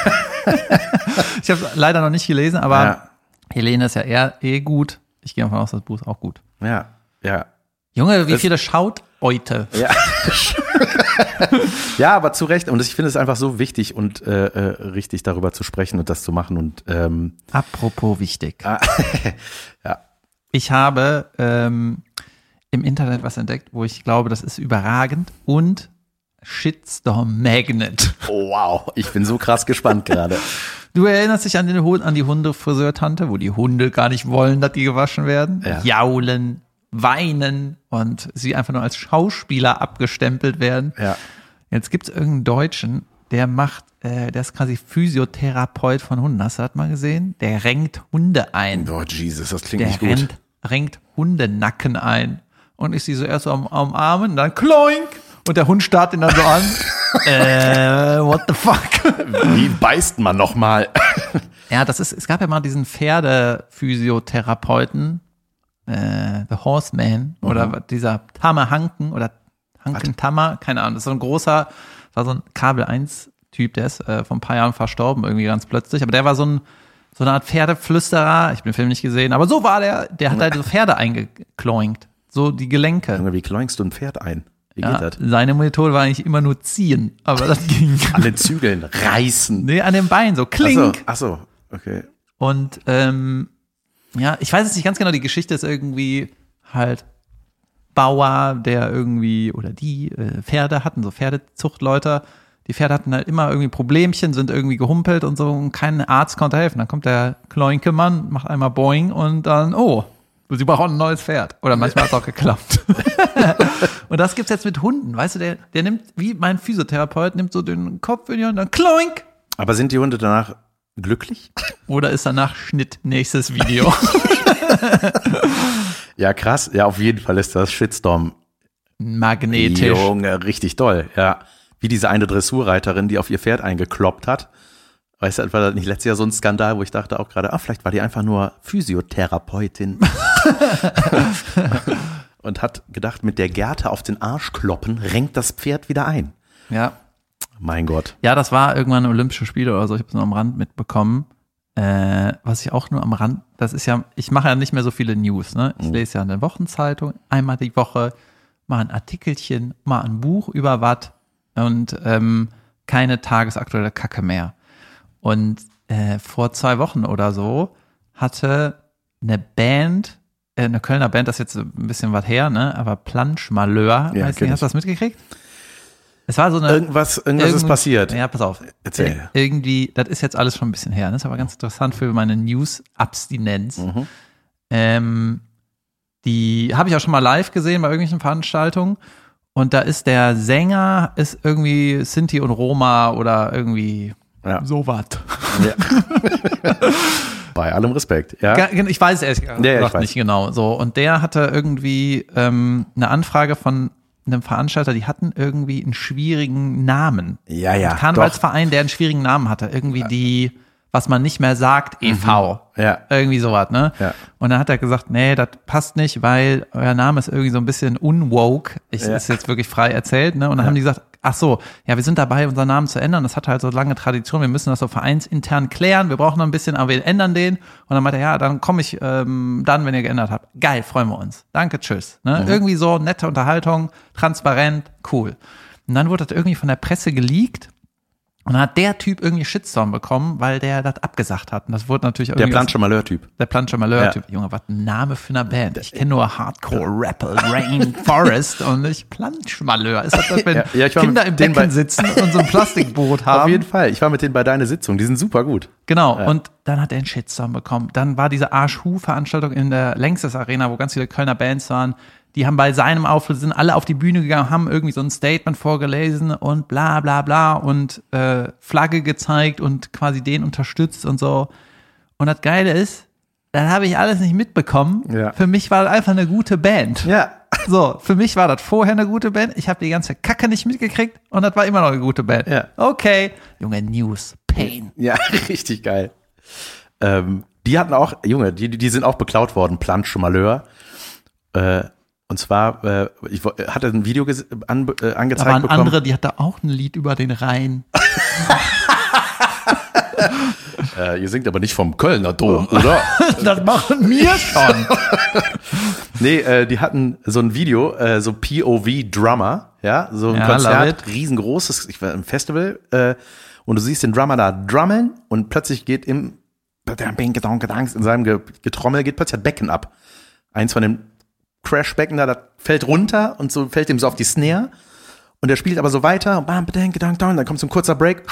Ich habe leider noch nicht gelesen, aber Ja. Helene ist ja eher eh gut. Ich gehe davon aus, das Buch ist auch gut. Ja, ja. Junge, wie Es- viele schaut heute? Ja. ja, aber zu Recht. Und ich finde es einfach so wichtig und äh, äh, richtig darüber zu sprechen und das zu machen. Und ähm, Apropos wichtig. ah, ja. Ich habe ähm, im Internet was entdeckt, wo ich glaube, das ist überragend und Shitstorm Magnet. Oh, wow, ich bin so krass gespannt gerade. Du erinnerst dich an, den an die Hundefriseurtante, wo die Hunde gar nicht wollen, dass die gewaschen werden? Ja. Jaulen, weinen und sie einfach nur als Schauspieler abgestempelt werden. Ja. Jetzt gibt's irgendeinen Deutschen, der macht, äh, der ist quasi Physiotherapeut von Hunden. Hast du das mal gesehen? Der renkt Hunde ein. Oh, Jesus, das klingt Der nicht gut. rennt, renkt Hundenacken ein. Und ich sie so erst so am, am Armen, dann kloink. Und der Hund starrt ihn dann so an. äh, what the fuck? Wie beißt man nochmal? Ja, das ist, es gab ja mal diesen Pferdephysiotherapeuten, äh, The Horseman, oder was, dieser Tamme Hanken oder Hanken Tammer, keine Ahnung, das ist so ein großer, war so ein Kabel 1 Typ, der ist äh, vor ein paar Jahren verstorben, irgendwie ganz plötzlich, aber der war so ein, so eine Art Pferdeflüsterer, ich habe den Film nicht gesehen, aber so war der, der hat halt so Pferde eingekloinkt, so die Gelenke. Junge, wie kloingst du ein Pferd ein? Wie Ja, geht das? seine Methode war eigentlich immer nur ziehen, aber das ging. An den Zügeln reißen. nee, an den Beinen so, klink. Ach so, ach so, okay. Und ähm, ja, ich weiß jetzt nicht ganz genau, die Geschichte ist irgendwie halt Bauer, der irgendwie, oder die äh, Pferde hatten, so Pferdezuchtleute, die Pferde hatten halt immer irgendwie Problemchen, sind irgendwie gehumpelt und so und kein Arzt konnte helfen. Dann kommt der Kloinke-Mann, macht einmal Boing und dann, oh, sie brauchen ein neues Pferd. Oder manchmal hat es auch geklappt. und das gibt's jetzt mit Hunden, weißt du, der, der nimmt, wie mein Physiotherapeut, nimmt so den Kopf in die Hand, dann kloink, Aber sind die Hunde danach glücklich? oder ist danach Schnitt, nächstes Video. Ja, krass. Ja, auf jeden Fall ist das Shitstorm. Magnetisch. Junge, richtig doll. Ja. Wie diese eine Dressurreiterin, die auf ihr Pferd eingekloppt hat. Weißt du, war das nicht letztes Jahr so ein Skandal, wo ich dachte auch gerade, ah, vielleicht war die einfach nur Physiotherapeutin. Und hat gedacht, mit der Gerte auf den Arsch kloppen, renkt das Pferd wieder ein. Ja. Mein Gott. Ja, das war irgendwann Olympische Spiele oder so. Ich habe es nur am Rand mitbekommen. Äh, was ich auch nur am Rand, das ist ja, ich mache ja nicht mehr so viele News, ne? Ich lese ja eine Wochenzeitung, einmal die Woche, mal ein Artikelchen, mal ein Buch über was und ähm, keine tagesaktuelle Kacke mehr. Und äh, vor zwei Wochen oder so hatte eine Band, äh, eine Kölner Band, das ist jetzt ein bisschen was her, ne? Aber Planschmalheur, Ja, weiß nicht, hast du das mitgekriegt? Es war so eine Irgendwas, irgendwas ist Irgend- passiert. Ja, pass auf. Erzähl. Ir- Irgendwie, das ist jetzt alles schon ein bisschen her. Das ist aber ganz interessant für meine News-Abstinenz. Mhm. Ähm, die habe ich auch schon mal live gesehen bei irgendwelchen Veranstaltungen. Und da ist der Sänger, ist irgendwie Sinti und Roma oder irgendwie Ja. sowas. Ja. Bei allem Respekt. Ja. Ich weiß es ehrlich gesagt Ja, ja, nicht genau. So und der hatte irgendwie ähm, eine Anfrage von einem Veranstalter, die hatten irgendwie einen schwierigen Namen. Ja, ja. Ein Karnevalsverein, der einen schwierigen Namen hatte. Irgendwie die, was man nicht mehr sagt, e.V. Ja. Irgendwie sowas, ne? Ja. Und dann hat er gesagt, nee, das passt nicht, weil euer Name ist irgendwie so ein bisschen unwoke. Ich Ja. ist jetzt wirklich frei erzählt, ne? Und dann haben die gesagt, ach so, ja, wir sind dabei, unseren Namen zu ändern. Das hat halt so lange Tradition. Wir müssen das so vereinsintern klären. Wir brauchen noch ein bisschen, aber wir ändern den. Und dann meinte er, ja, dann komme ich ähm, dann, wenn ihr geändert habt. Geil, freuen wir uns. Danke, tschüss. Ne? Irgendwie so nette Unterhaltung, transparent, cool. Und dann wurde das irgendwie von der Presse geleakt. Und dann hat der Typ irgendwie Shitstorm bekommen, weil der das abgesagt hat. Und das wurde natürlich Der irgendwie Plansche Malheur-Typ. der Planscher Malheur-Typ. Junge, was ein Name für eine Band. Ich kenne nur Hardcore-Rapper, Rainforest und nicht Planschmalheur. Ist das, das, wenn Ja, ja, Kinder im Becken sitzen und so ein Plastikboot haben? Auf jeden Fall. Ich war mit denen bei deiner Sitzung. Die sind super gut. Genau, und dann hat er einen Shitstorm bekommen. Dann war diese Arsch-Hu-Veranstaltung in der Längstes Arena, wo ganz viele Kölner Bands waren. Die haben bei seinem Auftritt, sind alle auf die Bühne gegangen, haben irgendwie so ein Statement vorgelesen und bla bla bla und äh, Flagge gezeigt und quasi den unterstützt und so. Und das Geile ist, dann habe ich alles nicht mitbekommen. Ja. Für mich war das einfach eine gute Band. Ja. So, für mich war das vorher eine gute Band. Ich habe die ganze Kacke nicht mitgekriegt und das war immer noch eine gute Band. Ja. Okay. Junge, News, Pain. Ja, richtig geil. Ähm, die hatten auch, Junge, die, die sind auch beklaut worden, Planche Malheur. Äh, und zwar, äh, ich hatte ein Video an, äh, Da angezeigt waren bekommen. andere, die hatte auch ein Lied über den Rhein. Äh, ihr singt aber nicht vom Kölner Dom, oder? das machen wir schon. nee, äh, die hatten so ein Video, äh, so POV-Drummer, ja, so ein Ja, Konzert, riesengroßes, ich war im Festival, äh, und du siehst den Drummer da drummeln und plötzlich geht im in seinem Ge- Getrommel geht plötzlich das Becken ab. Eins von den Crashbecken da, das fällt runter und so fällt ihm so auf die Snare. Und der spielt aber so weiter, bam, bedeng, gedang, dang, dann kommt so ein kurzer Break,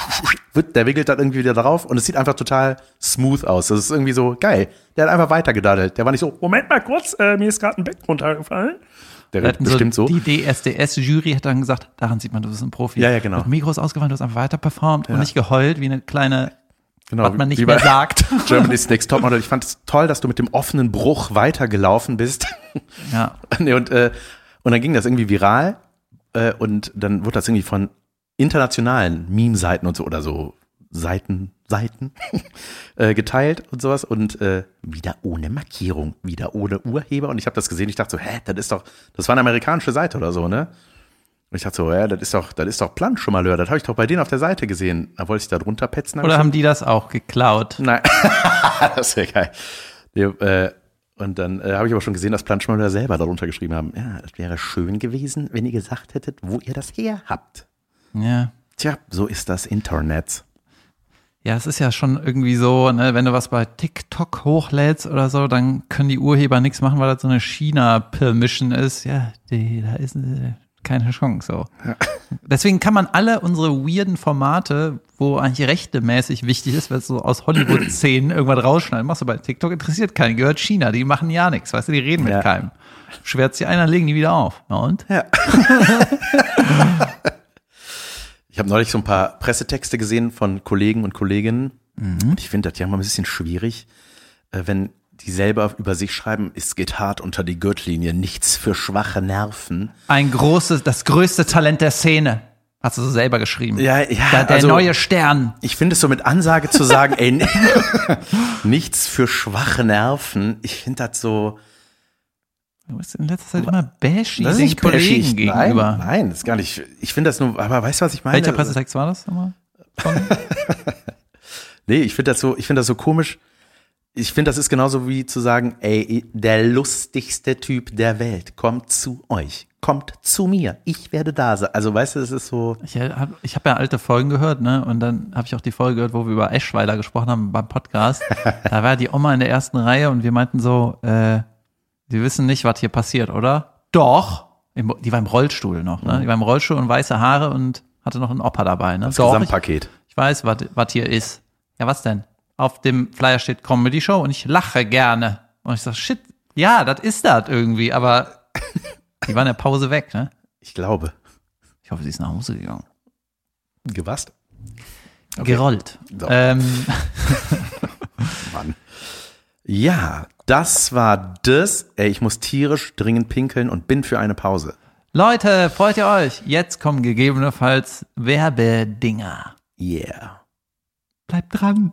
wird, der wickelt dann irgendwie wieder drauf und es sieht einfach total smooth aus. Das ist irgendwie so geil. Der hat einfach weitergedaddelt. Der war nicht so, Moment mal kurz, äh, mir ist gerade ein Becken runtergefallen. Der wird hatten bestimmt so. Die DSDS-Jury hat dann gesagt, daran sieht man, du bist ein Profi. Ja, ja, genau. Das Mikro ist ausgefallen, du hast einfach weiter performt und nicht geheult wie eine kleine, Genau, was man nicht mehr sagt. Germany's Next Topmodel. Ich fand es toll, dass du mit dem offenen Bruch weitergelaufen bist. Ja. nee, und, äh, und dann ging das irgendwie viral äh, und dann wurde das irgendwie von internationalen Meme-Seiten und so oder so Seiten, Seiten äh, geteilt und sowas und äh, wieder ohne Markierung, wieder ohne Urheber und ich habe das gesehen, ich dachte so, hä, das ist doch, das war eine amerikanische Seite oder so, ne? Und ich dachte so, ja, das ist doch, das ist doch Planschmalheur, das habe ich doch bei denen auf der Seite gesehen. Da wollte ich da drunter petzen. hab Oder haben die das auch geklaut? Nein, das wäre geil. Nee, äh, und dann äh, habe ich aber schon gesehen, dass Planschmalheur selber darunter geschrieben haben, ja, das wäre schön gewesen, wenn ihr gesagt hättet, wo ihr das her habt. Ja. Tja, so ist das Internet. Ja, es ist ja schon irgendwie so, ne, wenn du was bei TikTok hochlädst oder so, dann können die Urheber nichts machen, weil das so eine China-Permission ist. Ja, die, da ist äh, keine Chance so. Deswegen kann man alle unsere weirden Formate, wo eigentlich rechtemäßig wichtig ist, weil es so aus Hollywood-Szenen irgendwas rausschneiden, machst du bei TikTok, interessiert keinen, gehört China, die machen ja nichts, weißt du, die reden mit Ja. keinem. Schwert sie einer, legen die wieder auf. Na und? Ja. ich habe neulich so ein paar Pressetexte gesehen von Kollegen und Kolleginnen. Und ich finde das ja mal ein bisschen schwierig, äh, wenn die selber über sich schreiben, es geht hart unter die Gürtellinie, nichts für schwache Nerven. Ein großes, das größte Talent der Szene. Hast du so selber geschrieben. Ja, ja, Der, der also- neue Stern. Ich finde es so mit Ansage zu sagen, ey, nichts für schwache Nerven. Ich finde das so. Du bist in letzter Zeit immer bashy Das ist nicht Kollegen bashig. gegenüber. Nein, nein, das ist gar nicht. Ich finde das nur, aber weißt du, was ich meine? Welcher Pressetext war das nochmal? Nee, ich finde das so, ich finde das so komisch. Ich finde, das ist genauso wie zu sagen, ey, der lustigste Typ der Welt kommt zu euch, kommt zu mir, ich werde da sein. Also, weißt du, es ist so, Ich habe ich hab ja alte Folgen gehört, ne? Und dann habe ich auch die Folge gehört, wo wir über Eschweiler gesprochen haben beim Podcast. da war die Oma in der ersten Reihe und wir meinten so, äh, die wissen nicht, was hier passiert, oder? Doch. Die war im Rollstuhl noch, ne? Die war im Rollstuhl und weiße Haare und hatte noch einen Opa dabei, ne? das Doch, ich, Gesamtpaket. ich weiß, was was hier ist. Ja, was denn? Auf dem Flyer steht Comedy Show und ich lache gerne. Und ich sag, shit, ja, das ist das irgendwie, aber die war in der Pause weg, ne? Ich glaube. Ich hoffe, sie ist nach Hause gegangen. Gewasst? Gerollt. So. Ähm, Mann. Ja, das war das. Ey, ich muss tierisch dringend pinkeln und bin für eine Pause. Leute, freut ihr euch? Jetzt kommen gegebenenfalls Werbedinger. Yeah. Bleibt dran.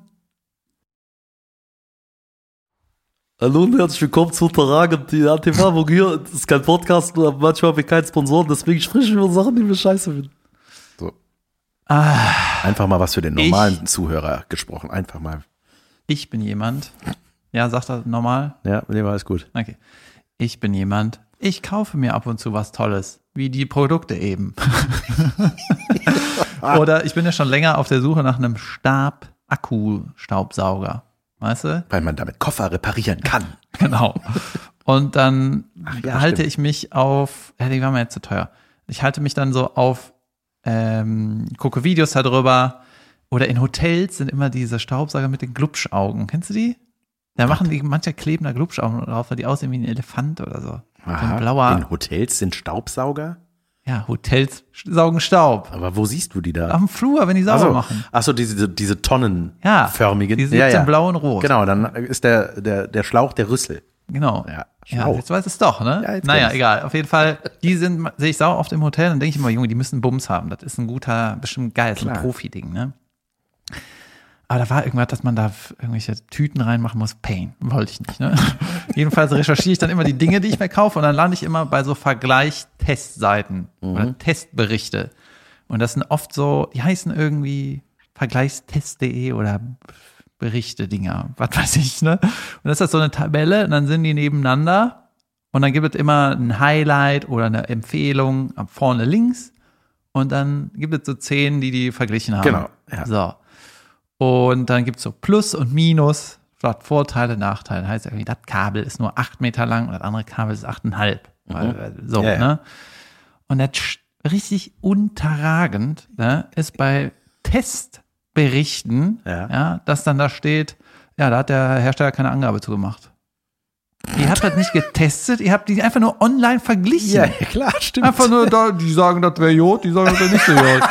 Hallo und herzlich willkommen zu Unterragend. Die ATV-Werbung hier das ist kein Podcast, aber manchmal haben wir keinen Sponsoren, deswegen sprechen wir über Sachen, die wir scheiße finden. Einfach mal was für den Ich- normalen Zuhörer gesprochen. Einfach mal. Ich bin jemand. Ja, sagt er normal? Ja, nee, war alles gut. Okay. Ich bin jemand. Ich kaufe mir ab und zu was Tolles, wie die Produkte eben. Oder ich bin ja schon länger auf der Suche nach einem Stab-Akku-Staubsauger. Weißt du? Weil man damit Koffer reparieren kann. Genau. Und dann ja, halte stimmt. ich mich auf, ja, die waren mir jetzt zu teuer. Ich halte mich dann so auf, ähm, gucke Videos darüber. Oder in Hotels sind immer diese Staubsauger mit den Glubschaugen. Kennst du die? Da machen die, manche kleben da Glubschaugen drauf, weil die aussehen wie ein Elefant oder so. So ein blauer, In Hotels sind Staubsauger? Ja, Hotels saugen Staub. Aber wo siehst du die da? Auf dem Flur, wenn die sauber Achso, machen. ach so, diese, diese Ja, tonnenförmigen. die sind in blau und rot. Genau, dann ist der, der, der Schlauch der Rüssel. Genau. Ja, Ja, jetzt weiß es doch, ne? Ja, naja, egal. Auf jeden Fall, die sind, sehe ich sau oft im Hotel und denke ich immer, Junge, die müssen Bums haben. Das ist ein guter, bestimmt geil, so ein. Profi-Ding, ne? Aber da war irgendwas, dass man da irgendwelche Tüten reinmachen muss. Pain. Wollte ich nicht, ne? Jedenfalls recherchiere ich dann immer die Dinge, die ich mir kaufe und dann lande ich immer bei so Vergleich-Testseiten oder Testberichte. Und das sind oft so, die heißen irgendwie Vergleichstest.de oder Berichte-Dinger, was weiß ich, ne? Und das ist so eine Tabelle und dann sind die nebeneinander und dann gibt es immer ein Highlight oder eine Empfehlung vorne links und dann gibt es so zehn, die die verglichen haben. Genau, ja. So. Und dann gibt es so Plus und Minus, vielleicht Vorteile, Nachteile. Heißt irgendwie, das Kabel ist nur acht Meter lang und das andere Kabel ist achteinhalb. Weil, äh, So, Mhm. Ja. ne? Und das richtig unterragend ne, ist bei Testberichten, Ja. ja, dass dann da steht, ja, da hat der Hersteller keine Angabe zu gemacht. Ihr habt das nicht getestet, ihr habt die einfach nur online verglichen. Ja, klar, stimmt. Einfach nur da, die sagen, das wäre Jod, die sagen, das wäre nicht so Jod.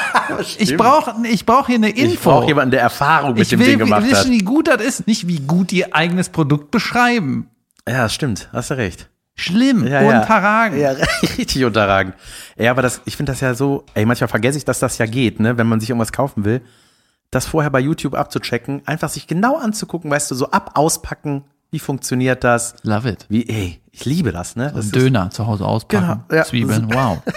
Ich brauche ich brauch hier eine Info. ich brauche jemanden, der Erfahrung mit Ich dem will Ding gemacht wissen, hat. wie gut das ist, nicht wie gut ihr eigenes Produkt beschreiben. Ja, das stimmt. Hast du recht. Schlimm, Ja, ja. unterragend. Ja, richtig unterragend. Ja, aber das, ich finde das ja so, ey, manchmal vergesse ich, dass das ja geht, ne, wenn man sich irgendwas kaufen will, das vorher bei YouTube abzuchecken, einfach sich genau anzugucken, weißt du, so ab, auspacken, wie funktioniert das, Love it. wie, ey, ich liebe das, ne? Das ist- Döner zu Hause auspacken, Genau, ja. Zwiebeln, wow.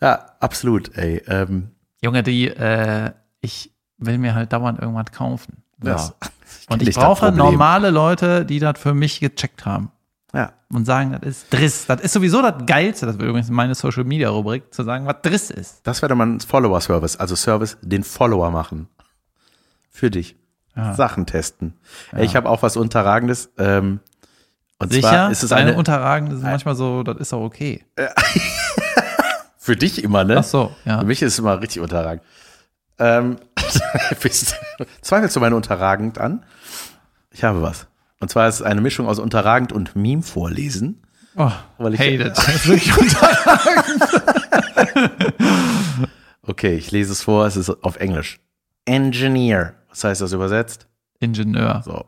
Ja, absolut, ey. Ähm, Junge, die, äh, ich will mir halt dauernd irgendwas kaufen. Ja. Das- Und ich brauche normale Leute, die das für mich gecheckt haben. ja, Und sagen, das ist Driss. Das ist sowieso das Geilste, das wird übrigens meine Social Media Rubrik, zu sagen, was Driss ist. das wäre doch mal ein Follower-Service, also Service, den Follower machen. Für dich. Sachen testen. Ey, ich habe auch was Unterragendes. Ähm, und Sicher? zwar ist es Deine eine, Unterragende sind manchmal so, das ist auch okay. für dich immer, ne? Ach so, ja. Für mich ist es immer richtig unterragend. Ähm, zweifelst du meine unterragend an? Ich habe was. Und zwar ist es eine Mischung aus unterragend und Meme vorlesen. Oh, Weil ich- it. Das ist wirklich unter- Okay, ich lese es vor, es ist auf Englisch. Engineer. Was heißt das übersetzt? Ingenieur. So.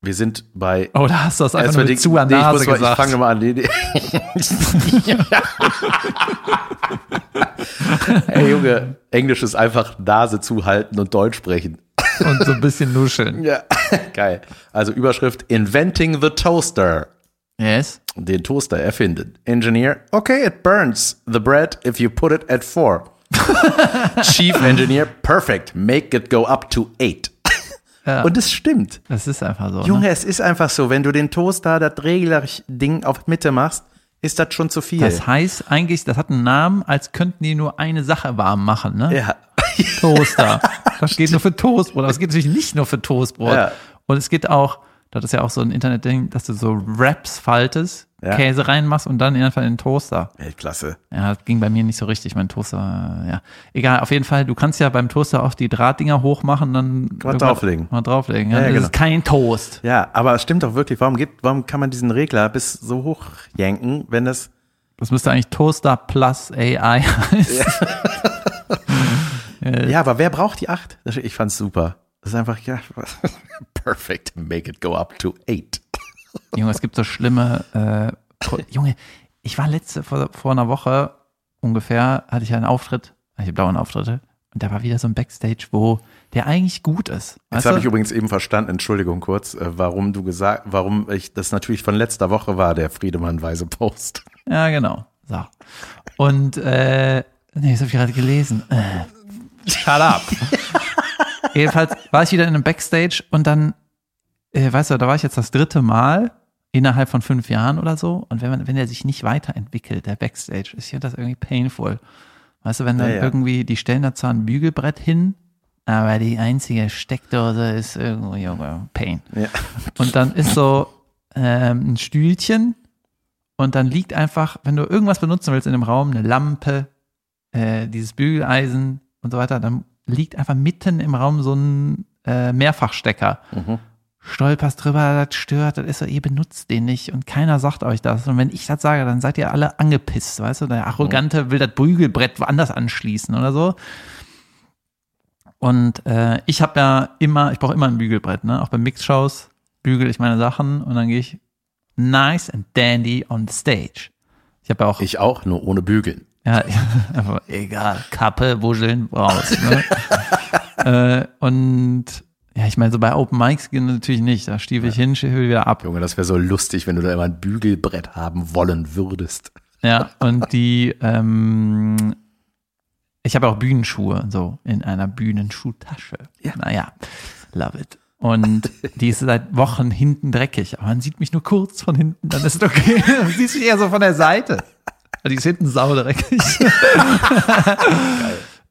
Wir sind bei Oh, da hast du das einfach nur die- zu an nee, ich, Nase muss mal, ich gesagt. fange nochmal an. Nee, nee. Ey Junge, Englisch ist einfach Nase zuhalten und Deutsch sprechen. Und so ein bisschen nuscheln. Ja, geil. Also Überschrift Inventing the Toaster. Yes. Den Toaster erfinden. Engineer, okay, it burns the bread if you put it at four. Chief Engineer, perfect, make it go up to eight. Ja. Und es stimmt. Das ist einfach so. Junge, Ne? es ist einfach so, wenn du den Toaster, das Regler-Ding auf Mitte machst, ist das schon zu viel. Das heißt eigentlich, das hat einen Namen, als könnten die nur eine Sache warm machen, ne? ja. Toaster. Das geht nur für Toastbrot. Aber es geht natürlich nicht nur für Toastbrot. Ja. Und es geht auch, das ist ja auch so ein Internetding, dass du so Wraps faltest, Ja. Käse reinmachst und dann einfach in den Toaster. Weltklasse. Ja, das ging bei mir nicht so richtig, mein Toaster, ja. Egal, auf jeden Fall, du kannst ja beim Toaster auch die Drahtdinger hochmachen, dann man drauflegen. Mal drauflegen, ja. Ja, ja, das genau. ist kein Toast. Ja, aber es stimmt doch wirklich. Warum gibt, warum kann man diesen Regler bis so hoch jenken, wenn das, Das müsste eigentlich Toaster plus AI heißen. ja, aber wer braucht die acht? Ich fand's super. Das ist einfach, ja, perfect, make it go up to eight. Junge, es gibt so schlimme, äh, Junge, ich war letzte, vor, vor einer Woche ungefähr, hatte ich einen Auftritt, hatte ich blauen Auftritte, und da war wieder so ein Backstage, wo der eigentlich gut ist. Jetzt habe ich übrigens eben verstanden, Entschuldigung kurz, äh, warum du gesagt, warum ich das natürlich von letzter Woche war, der Friedemann Weise Post. Ja, genau. So. Und äh, Nee, das habe ich gerade gelesen. Äh. Shut up. Jedenfalls war ich wieder in einem Backstage und dann, äh, weißt du, da war ich jetzt das dritte Mal innerhalb von fünf Jahren oder so. Und wenn man, wenn der sich nicht weiterentwickelt, der Backstage, ist ja das irgendwie painful. Weißt du, wenn dann Ja, ja. irgendwie, die stellen da zwar ein Bügelbrett hin, aber die einzige Steckdose ist irgendwo, Junge, Pain. Ja. Und dann ist so ähm, ein Stühlchen und dann liegt einfach, wenn du irgendwas benutzen willst in dem Raum, eine Lampe, äh, dieses Bügeleisen und so weiter, dann liegt einfach mitten im Raum so ein äh, Mehrfachstecker. Stolperst drüber, das stört, das ist so, ihr benutzt den nicht und keiner sagt euch das. Und wenn ich das sage, dann seid ihr alle angepisst, weißt du? Der Arrogante will das Bügelbrett woanders anschließen oder so. Und äh, ich habe ja immer, ich brauche immer ein Bügelbrett, ne? Auch bei Mixshows bügel ich meine Sachen und dann gehe ich nice and dandy on the stage. Ich habe ja auch, Ich auch, nur ohne Bügeln. ja, einfach, egal, Kappe, Wuscheln, raus. Ne? äh, und ja, ich meine, so bei Open Mics geht natürlich nicht. Da stiefel ich hin, stiefel wieder ab. Junge, das wäre so lustig, wenn du da immer ein Bügelbrett haben wollen würdest. Ja, und die, ähm, ich habe auch Bühnenschuhe, so in einer Bühnenschuhtasche. Ja. Naja, love it. Und die ist seit Wochen hinten dreckig. Aber man sieht mich nur kurz von hinten, dann ist es okay. Man sieht mich eher so von der Seite. Die ist hinten saudreckig.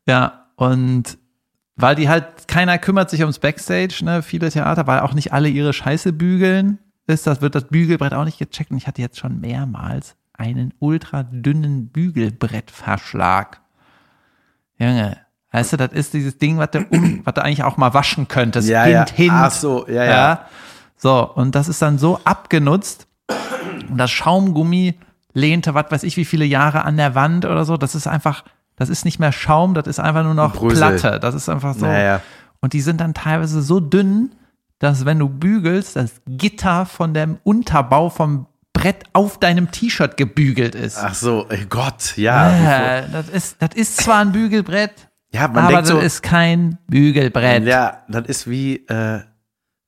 ja, und weil die halt, keiner kümmert sich ums Backstage, ne, viele Theater, weil auch nicht alle ihre Scheiße bügeln, ist das, wird das Bügelbrett auch nicht gecheckt. Und ich hatte jetzt schon mehrmals einen ultra dünnen Bügelbrettverschlag. Junge, weißt du, das ist dieses Ding, was du, was du eigentlich auch mal waschen könntest. Ja, hint, ja. hint. Ach so, ja, ja. So, und das ist dann so abgenutzt. Und das Schaumgummi lehnte, was weiß ich, wie viele Jahre an der Wand oder so. Das ist einfach, das ist nicht mehr Schaum, das ist einfach nur noch Brösel. Platte. Das ist einfach so. Naja. Und die sind dann teilweise so dünn, dass wenn du bügelst, das Gitter von dem Unterbau vom Brett auf deinem T-Shirt gebügelt ist. Ach so, Gott, ja. Äh, das, ist, das ist zwar ein Bügelbrett, Ja, aber das so, ist kein Bügelbrett. ja, das ist wie, äh,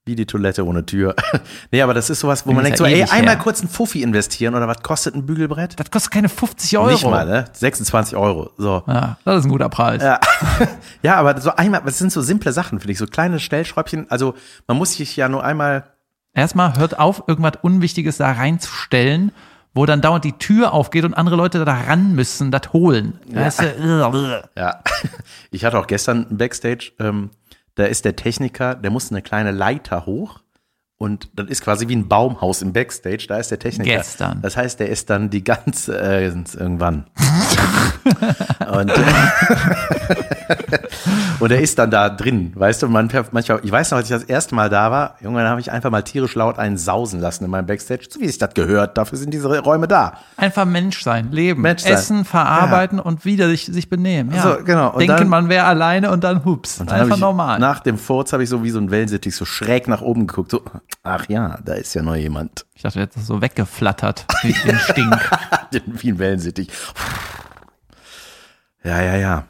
wie die Toilette ohne Tür. nee, aber das ist sowas, wo man ist denkt so, ja ey, einmal her. kurz einen Fuffi investieren oder was kostet ein Bügelbrett? Das kostet keine 50 Euro. Nicht mal, ne? 26 Euro. So. Ja, das ist ein guter Preis. Ja. ja, aber so einmal, das sind so simple Sachen, finde ich, so kleine Stellschräubchen. Also man muss sich ja nur einmal, Erstmal hört auf, irgendwas Unwichtiges da reinzustellen, wo dann dauernd die Tür aufgeht und andere Leute da ran müssen, das holen. Weißt du? ja. Ich hatte auch gestern ein Backstage, ähm, da ist der Techniker, der muss eine kleine Leiter hoch. Und das ist quasi wie ein Baumhaus im Backstage, da ist der Techniker. Gestern. Das heißt, der ist dann die ganze, äh, irgendwann. und, und er ist dann da drin, weißt du, man, manchmal, ich weiß noch, als ich das erste Mal da war, Junge, dann habe ich einfach mal tierisch laut einen sausen lassen in meinem Backstage, so wie sich das gehört, dafür sind diese Räume da. Einfach Mensch sein, leben, Mensch sein. essen, verarbeiten und wieder sich, sich benehmen. Ja. So, genau. Und Denken, dann- man wäre alleine und dann hups. Und dann Einfach ich, normal. Nach dem Furz habe ich so wie so ein Wellensittich so schräg nach oben geguckt, so, ach ja, da ist ja noch jemand. ich dachte, jetzt ist so weggeflattert, wie den Stink. wie ein Wellensittich. Ja, ja, ja.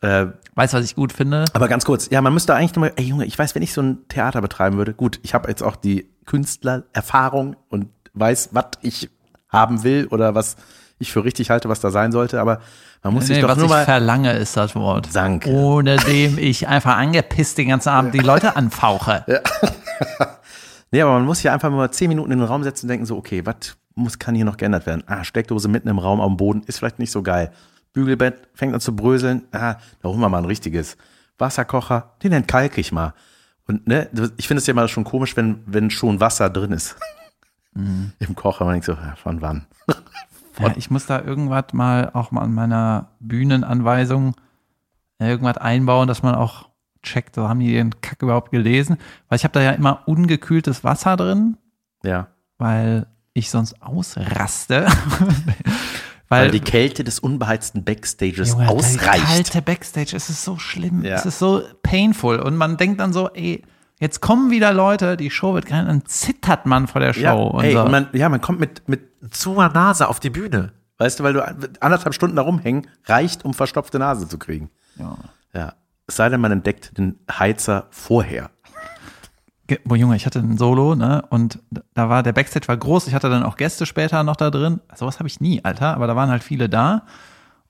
Äh, Weißt du, was ich gut finde? Aber ganz kurz, ja, man müsste eigentlich nochmal, ey Junge, ich weiß, wenn ich so ein Theater betreiben würde, gut, ich habe jetzt auch die Künstlererfahrung und weiß, was ich haben will oder was ich für richtig halte, was da sein sollte, aber man muss sich Nee, doch was nur ich mal. verlange, ist das Wort. Danke. Ohne dem ich einfach angepisst den ganzen Abend die Leute anfauche. Nee, aber man muss hier einfach mal zehn Minuten in den Raum setzen und denken so, okay, was muss, kann hier noch geändert werden? Ah, Steckdose mitten im Raum am Boden ist vielleicht nicht so geil. Bügelbett fängt an zu bröseln. Ah, da holen wir mal ein richtiges. Wasserkocher, den entkalke ich mal. Und ne, ich finde es ja immer schon komisch, wenn, wenn schon Wasser drin ist. Im Kocher. Man denkt so, von wann? Ja, ich muss da irgendwas mal auch mal an meiner Bühnenanweisung irgendwas einbauen, dass man auch checkt, so haben die den Kack überhaupt gelesen. Weil ich habe da ja immer ungekühltes Wasser drin, Ja. weil ich sonst ausraste. Weil weil die Kälte des unbeheizten Backstages Junge, Die ausreicht. kalte Backstage, es ist so schlimm, Ja. es ist so painful und man denkt dann so, ey, jetzt kommen wieder Leute, die Show wird geil, dann zittert man vor der Show Ja, und ey, so. und man, ja, man kommt mit, mit zuer Nase auf die Bühne. Weißt du, weil du anderthalb Stunden da rumhängen, reicht, um verstopfte Nase zu kriegen. ja. Ja. Es sei denn, man entdeckt den Heizer vorher. Boah, Junge, ich hatte ein Solo, ne? Und da war der Backstage war groß. Ich hatte dann auch Gäste später noch da drin. Sowas habe ich nie, Alter. Aber da waren halt viele da.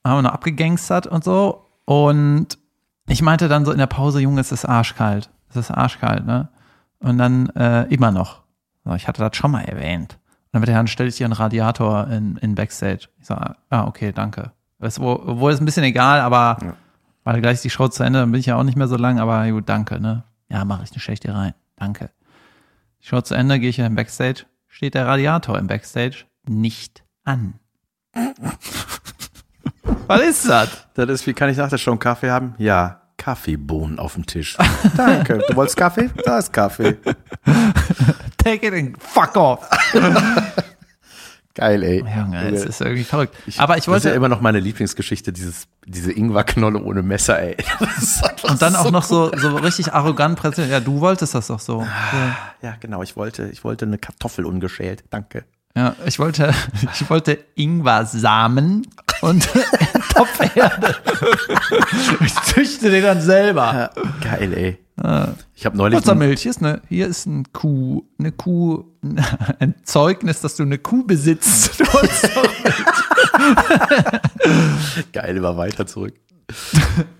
haben wir noch abgegangstert und so. Und ich meinte dann so in der Pause, Junge, es ist arschkalt. Es ist arschkalt, ne? Und dann äh, immer noch. So, ich hatte das schon mal erwähnt. Und dann wird dann stelle ich dir einen Radiator in, in Backstage. Ich sage, ah, okay, danke. Das, wo, obwohl ist ein bisschen egal, aber weil gleich die Show zu Ende, dann bin ich ja auch nicht mehr so lang, aber gut, danke, ne? Ja, mache ich, eine dir rein. Danke. Die Show zu Ende, gehe ich in den Backstage, steht der Radiator im Backstage nicht an. Was ist das? Das ist, wie kann ich nach der Show einen Kaffee haben? Ja, Kaffeebohnen auf dem Tisch. Danke. Du wolltest Kaffee? Da ist Kaffee. Take it and fuck off. Geil, ey. Junge, es ist irgendwie verrückt. Aber ich das ist wollte, ja immer noch meine Lieblingsgeschichte, dieses, diese Ingwerknolle ohne Messer, ey. Und dann auch so noch so, so richtig arrogant präsentiert. Ja, du wolltest das doch so. Ja, genau. Ich wollte, ich wollte eine Kartoffel ungeschält. Danke. Ja, ich wollte, ich wollte Ingwersamen und Topferde. Ich züchte den dann selber. Geil, ey. Ich habe neulich. Muttermilch hier ist eine, hier ist ein Kuh, eine Kuh, ein Zeugnis, dass du eine Kuh besitzt. Geil, immer weiter zurück.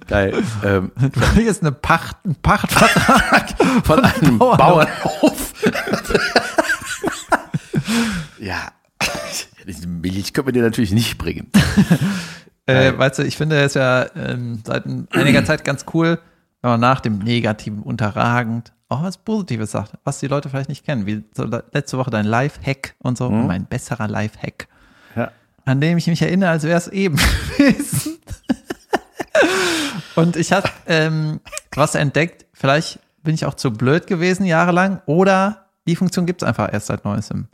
Geil. Ähm, Hier ist eine Pacht, ein Pachtvertrag. von einem Bauernhof. Bauernhof. ja. Diese Milch können wir dir natürlich nicht bringen. Äh, weißt du, ich finde es ja ähm, seit einiger Zeit ganz cool, wenn man nach dem Negativen unterragend auch was Positives sagt, was die Leute vielleicht nicht kennen. Wie so letzte Woche dein Live-Hack und so, mein besserer Live-Hack, Ja. an dem ich mich erinnere, als wäre es eben gewesen. und ich habe ähm, was entdeckt, vielleicht bin ich auch zu blöd gewesen jahrelang oder die Funktion gibt es einfach erst seit neuestem.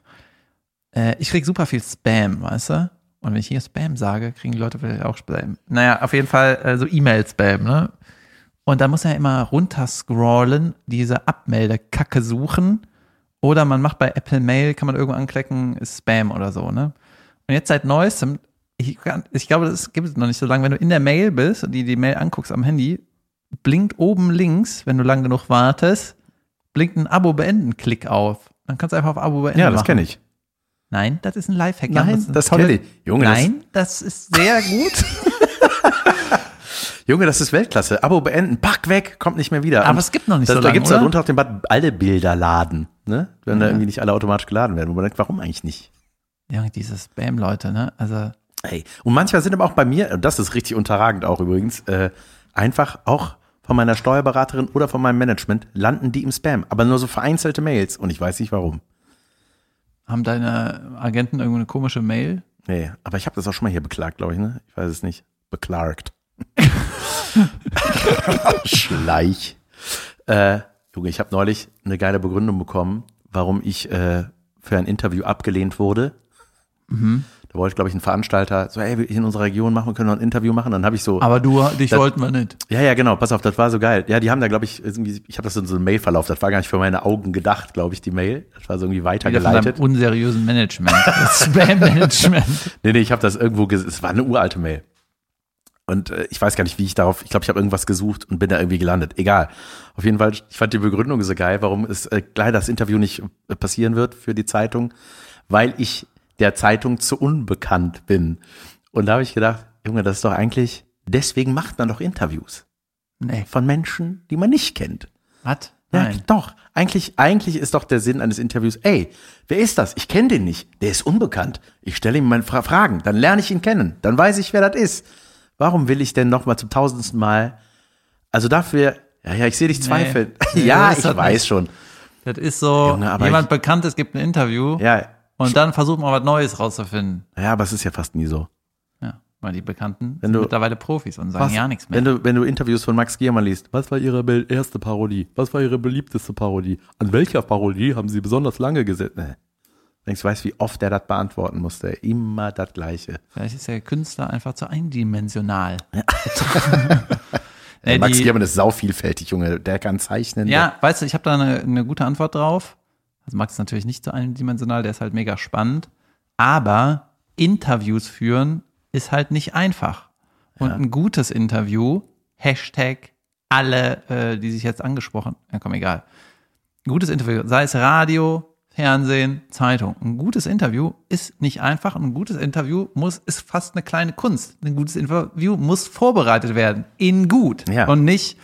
Äh, ich krieg super viel Spam, weißt du? Und wenn ich hier Spam sage, kriegen die Leute vielleicht auch Spam. Naja, auf jeden Fall äh, so E-Mail-Spam, ne? Und da muss er immer runterscrollen, diese Abmeldekacke suchen. Oder man macht bei Apple Mail, kann man irgendwo anklicken, ist Spam oder so, ne? Und jetzt seit neuestem, ich, ich glaube, das gibt es noch nicht so lange, wenn du in der Mail bist und die, die Mail anguckst am Handy, blinkt oben links, wenn du lang genug wartest, blinkt ein Abo-Beenden-Klick auf. Dann kannst du einfach auf Abo beenden Ja, das kenne ich. Nein, das ist ein Lifehack. Nein, das tolle- kenn ich. Junge, das- Nein, das, ist sehr gut. Junge, das ist Weltklasse. Abo beenden, pack weg, kommt nicht mehr wieder. Aber Und es gibt noch nicht da, so Da lange, da oder? drunter auch den Button, alle Bilder laden. Ne? Wenn da irgendwie nicht alle automatisch geladen werden. Wo man denkt, warum eigentlich nicht? ja, diese Spam-Leute, ne? Also, Ey. Und manchmal sind aber auch bei mir, und das ist richtig unterragend auch übrigens, äh, einfach auch von meiner Steuerberaterin oder von meinem Management landen die im Spam. Aber nur so vereinzelte Mails. Und ich weiß nicht warum. haben deine Agenten irgendwo eine komische Mail? Nee, aber ich habe das auch schon mal hier beklagt, glaube ich, ne? Ich weiß es nicht. Beklagt. Schleich. Äh, Junge, ich habe neulich eine geile Begründung bekommen, warum ich äh, für ein Interview abgelehnt wurde. Da wollte, glaube ich, ein Veranstalter so, ey, in unserer Region machen, wir können noch ein Interview machen. Dann habe ich so, Aber du, dich Das- wollten wir nicht. ja, ja, genau, pass auf, das war so geil. Ja, die haben da, glaube ich, irgendwie, ich habe das in so einem Mailverlauf, das war gar nicht für meine Augen gedacht, glaube ich, die Mail. Das war so irgendwie Wieder von weitergeleitet. unseriösen Management. Spam-Management. Nee, nee, ich habe das irgendwo, es war eine uralte Mail. Und äh, ich weiß gar nicht, wie ich darauf, ich glaube, ich habe irgendwas gesucht und bin da irgendwie gelandet. Egal. Auf jeden Fall, ich fand die Begründung so geil, warum es äh, leider das Interview nicht äh, passieren wird für die Zeitung, weil ich der Zeitung zu unbekannt bin. Und da habe ich gedacht, Junge, das ist doch eigentlich, deswegen macht man doch Interviews Nee. von Menschen, die man nicht kennt. Was? Ja, Nein. doch. Eigentlich, eigentlich ist doch der Sinn eines Interviews, ey, wer ist das? Ich kenne den nicht. Der ist unbekannt. Ich stelle ihm mal Fra Fragen, dann lerne ich ihn kennen. Dann weiß ich, wer das ist. Warum will ich denn noch mal zum tausendsten Mal, also dafür, ja, ja, ich sehe dich zweifeln. Nee, ja, ich weiß nicht. schon. Das ist so, Junge, aber jemand ich- Bekanntes gibt ein Interview Ja, und dann versucht man was Neues rauszufinden. ja, aber es ist ja fast nie so. Ja, weil die Bekannten Wenn sind du- mittlerweile Profis und sagen ja nichts mehr. Wenn du, wenn du Interviews von Max Giermann liest, Was war Ihre erste Parodie? Was war Ihre beliebteste Parodie? An welcher Parodie haben Sie besonders lange gesessen? nee. Denkst, du weißt, wie oft er das beantworten musste. Immer das Gleiche. Vielleicht ist der Künstler einfach zu eindimensional. Äh, Nee, Max die- Giermann ist sauvielfältig, Junge. Der kann zeichnen. Ja, weißt du, ich habe da eine, eine gute Antwort drauf. Also Max ist natürlich nicht so eindimensional, der ist halt mega spannend. Aber Interviews führen ist halt nicht einfach. Und ein gutes Interview, Hashtag alle, äh, die sich jetzt angesprochen, ja komm, egal. Ein gutes Interview, sei es Radio, Fernsehen, Zeitung. Ein gutes Interview ist nicht einfach. Ein gutes Interview muss, ist fast eine kleine Kunst. Ein gutes Interview muss vorbereitet werden. In gut. Ja. Und nicht,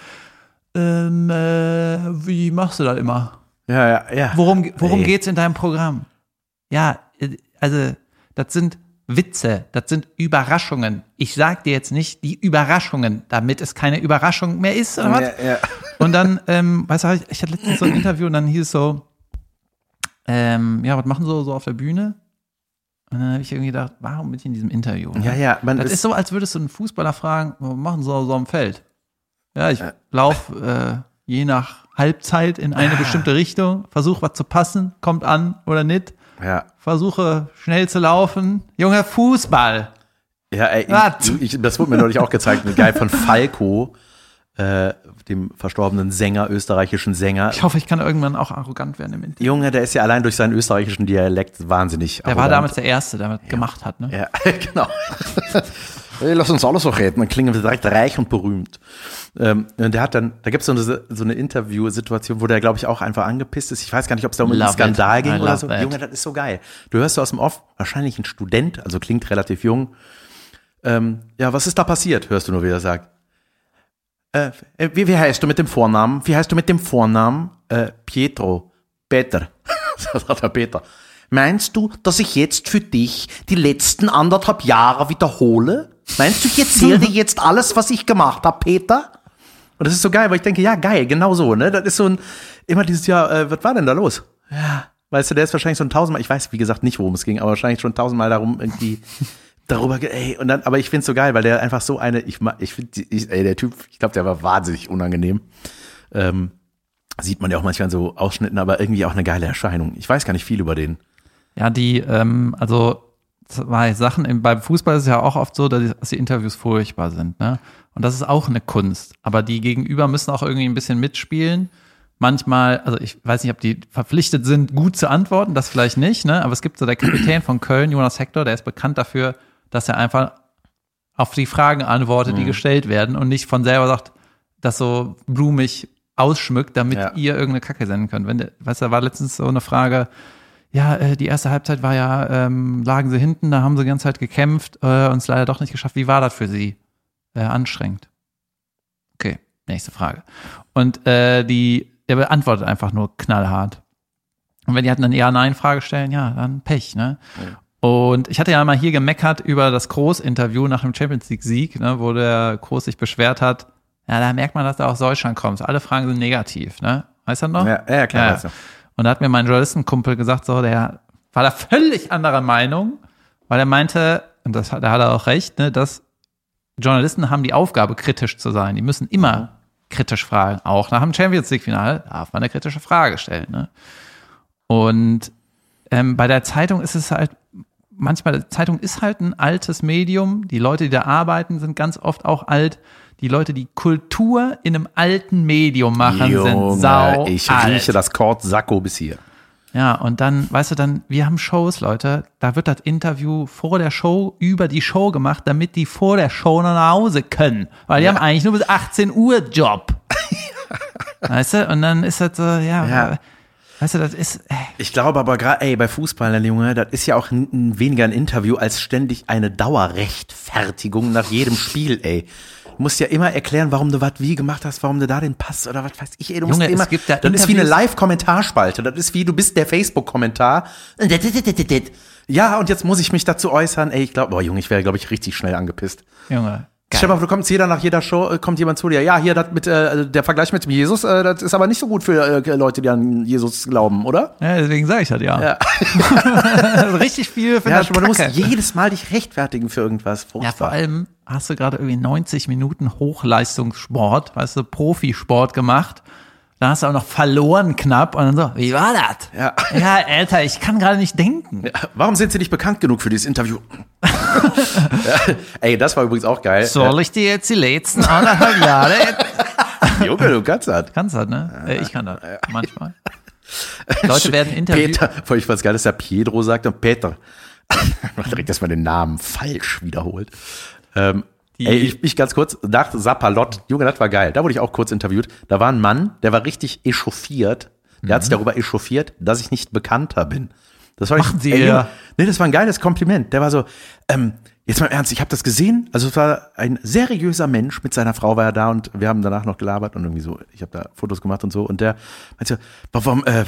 ähm, äh, wie machst du das immer? Ja, ja, ja. Worum, worum Ey. geht's in deinem Programm? Ja, äh, also, das sind Witze, das sind Überraschungen. Ich sag dir jetzt nicht die Überraschungen, damit es keine Überraschung mehr ist, oder was? Ja, ja. Und dann, ähm, weißt du, ich, ich hatte letztens so ein Interview und dann hieß es so, ähm, ja, was machen sie so auf der Bühne? Und dann habe ich irgendwie gedacht, warum bin ich in diesem Interview? Ja, ja, man Das ist- ist so, als würdest du einen Fußballer fragen, was machen sie so am Feld? Ja, ich lauf äh, je nach Halbzeit in Ah. eine bestimmte Richtung, versuche was zu passen, kommt an oder nicht, Ja. versuche schnell zu laufen. Junger Fußball. Ja, ey, ich, ich, das wurde mir neulich auch gezeigt, eine Geil von Falco, äh, dem verstorbenen Sänger, österreichischen Sänger. Ich hoffe, ich kann irgendwann auch arrogant werden im Interview. Junge, der ist ja allein durch seinen österreichischen Dialekt wahnsinnig. Der war damals der Erste, der das gemacht hat, ne? Ja, genau. Hey, lass uns alle so reden, dann klingen wir direkt reich und berühmt. Ähm, und der hat dann, da gibt es so eine, so eine Interviewsituation, wo der, glaube ich, auch einfach angepisst ist. Ich weiß gar nicht, ob es da um einen Skandal it. ging I oder so. that. Junge, das ist so geil. Du hörst so aus dem Off, wahrscheinlich ein Student, also klingt relativ jung. Ähm, ja, was ist da passiert? Hörst du nur, wie er sagt. Äh, äh, wie, wie heißt du mit dem Vornamen? Wie heißt du mit dem Vornamen? Äh, Pietro. Peter. der Peter. Meinst du, dass ich jetzt für dich die letzten anderthalb Jahre wiederhole? Meinst du, ich erzähle dir jetzt alles, was ich gemacht habe, Peter? Und das ist so geil, weil ich denke, ja, geil, genau so, ne? Das ist so ein, immer dieses Jahr, äh, was war denn da los? Ja, weißt du, der ist wahrscheinlich ein tausendmal, ich weiß, wie gesagt, nicht, worum es ging, aber wahrscheinlich schon tausendmal darum, irgendwie, darüber, ey, und dann, aber ich find's so geil, weil der einfach so eine, ich, ich finde, ey, der Typ, ich glaube, der war wahnsinnig unangenehm. Ähm, sieht man ja auch manchmal so Ausschnitten, aber irgendwie auch eine geile Erscheinung. Ich weiß gar nicht viel über den. Ja, die, ähm, also zwei Sachen, im, beim Fußball ist es ja auch oft so, dass die Interviews furchtbar sind, ne? Und das ist auch eine Kunst. Aber die Gegenüber müssen auch irgendwie ein bisschen mitspielen. Manchmal, also ich weiß nicht, ob die verpflichtet sind, gut zu antworten, das vielleicht nicht, ne? Aber es gibt so der Kapitän von Köln, Jonas Hector, der ist bekannt dafür, dass er einfach auf die Fragen antwortet, Mhm. die gestellt werden und nicht von selber sagt, das so blumig ausschmückt, damit Ja. ihr irgendeine Kacke senden könnt. Wenn, weißt du, da war letztens so eine Frage, ja, äh, die erste Halbzeit war ja, ähm, lagen sie hinten, da haben sie die ganze Zeit gekämpft äh, und es leider doch nicht geschafft. Wie war das für sie? Äh, anstrengend. Okay, nächste Frage. Und äh, die, der beantwortet einfach nur knallhart. Und wenn die halt eine Ja-Nein-Frage stellen, ja, dann Pech, ne? Und ich hatte ja mal hier gemeckert über das Groß-Interview nach dem Champions League-Sieg, ne, wo der Groß sich beschwert hat. Ja, da merkt man, dass er aus Deutschland kommt. Alle Fragen sind negativ, ne? Weißt du noch? Ja, ja, klar, weißt du. Und da hat mir mein Journalistenkumpel gesagt, so, der war da völlig anderer Meinung, weil er meinte, und das da hat er auch recht, ne, dass Journalisten haben die Aufgabe, kritisch zu sein. Die müssen immer kritisch fragen. Auch nach dem Champions League-Finale darf man eine kritische Frage stellen. Ne? Und ähm, bei der Zeitung ist es halt, manchmal, Zeitung ist halt ein altes Medium. Die Leute, die da arbeiten, sind ganz oft auch alt. Die Leute, die Kultur in einem alten Medium machen, sind sau ich alt. rieche das Kord Sakko bis hier. Ja, und dann, weißt du, dann, wir haben Shows, Leute, da wird das Interview vor der Show über die Show gemacht, damit die vor der Show nach Hause können. Weil die haben eigentlich nur bis 18 Uhr Job. weißt du, und dann ist das so, ja, Ja. Weißt du, das ist, äh, Ich glaube aber gerade, ey, bei Fußballern, Junge, das ist ja auch weniger ein Interview als ständig eine Dauerrechtfertigung nach jedem Spiel, ey. Du musst ja immer erklären, warum du was wie gemacht hast, warum du da den Pass oder was weiß ich, ey. Du musst Junge, es immer, gibt ja das ist wie eine Interviews- Live-Kommentarspalte. Das ist wie, du bist der Facebook-Kommentar. Ja, und jetzt muss ich mich dazu äußern, ey, ich glaube, boah, Junge, ich wäre, glaube ich, richtig schnell angepisst. Junge. Stell dir mal, du kommst jeder nach jeder Show, äh, kommt jemand zu dir, ja, hier, das mit, äh, der Vergleich mit dem Jesus, äh, das ist aber nicht so gut für äh, Leute, die an Jesus glauben, oder? Ja, deswegen sage ich das ja. Ja. Richtig viel für Ja, das du musst jedes Mal dich rechtfertigen für irgendwas. Ja, Furchtbar. vor allem hast du gerade irgendwie 90 Minuten Hochleistungssport, weißt du, Profisport gemacht. Da hast du auch noch verloren knapp und dann so, wie war das? Ja. Ja, Alter, ich kann gerade nicht denken. Warum sind sie nicht bekannt genug für dieses Interview? ja, ey, das war übrigens auch geil. Soll ich dir jetzt die letzten anderthalb Jahre? Junge, du kannst das. Kannst das, ne? Äh, Ich kann das, manchmal. Leute werden interviewt. Peter, vor ich was geil, dass der Pietro sagt und Peter. Direkt erstmal den Namen falsch wiederholt. Ähm, ey, ich, ich ganz kurz, nach Sapalot, Junge, das war geil. Da wurde ich auch kurz interviewt. Da war ein Mann, der war richtig echauffiert, Der hat sich darüber echauffiert, dass ich nicht bekannter bin. Das war Machen ich, Sie ey, ja. Nee, das war ein geiles Kompliment. Der war so, ähm, jetzt mal im ernst, ich habe das gesehen. Also es war ein seriöser Mensch, mit seiner Frau war er da und wir haben danach noch gelabert und irgendwie so, ich habe da Fotos gemacht und so. Und der meinte so, warum, äh,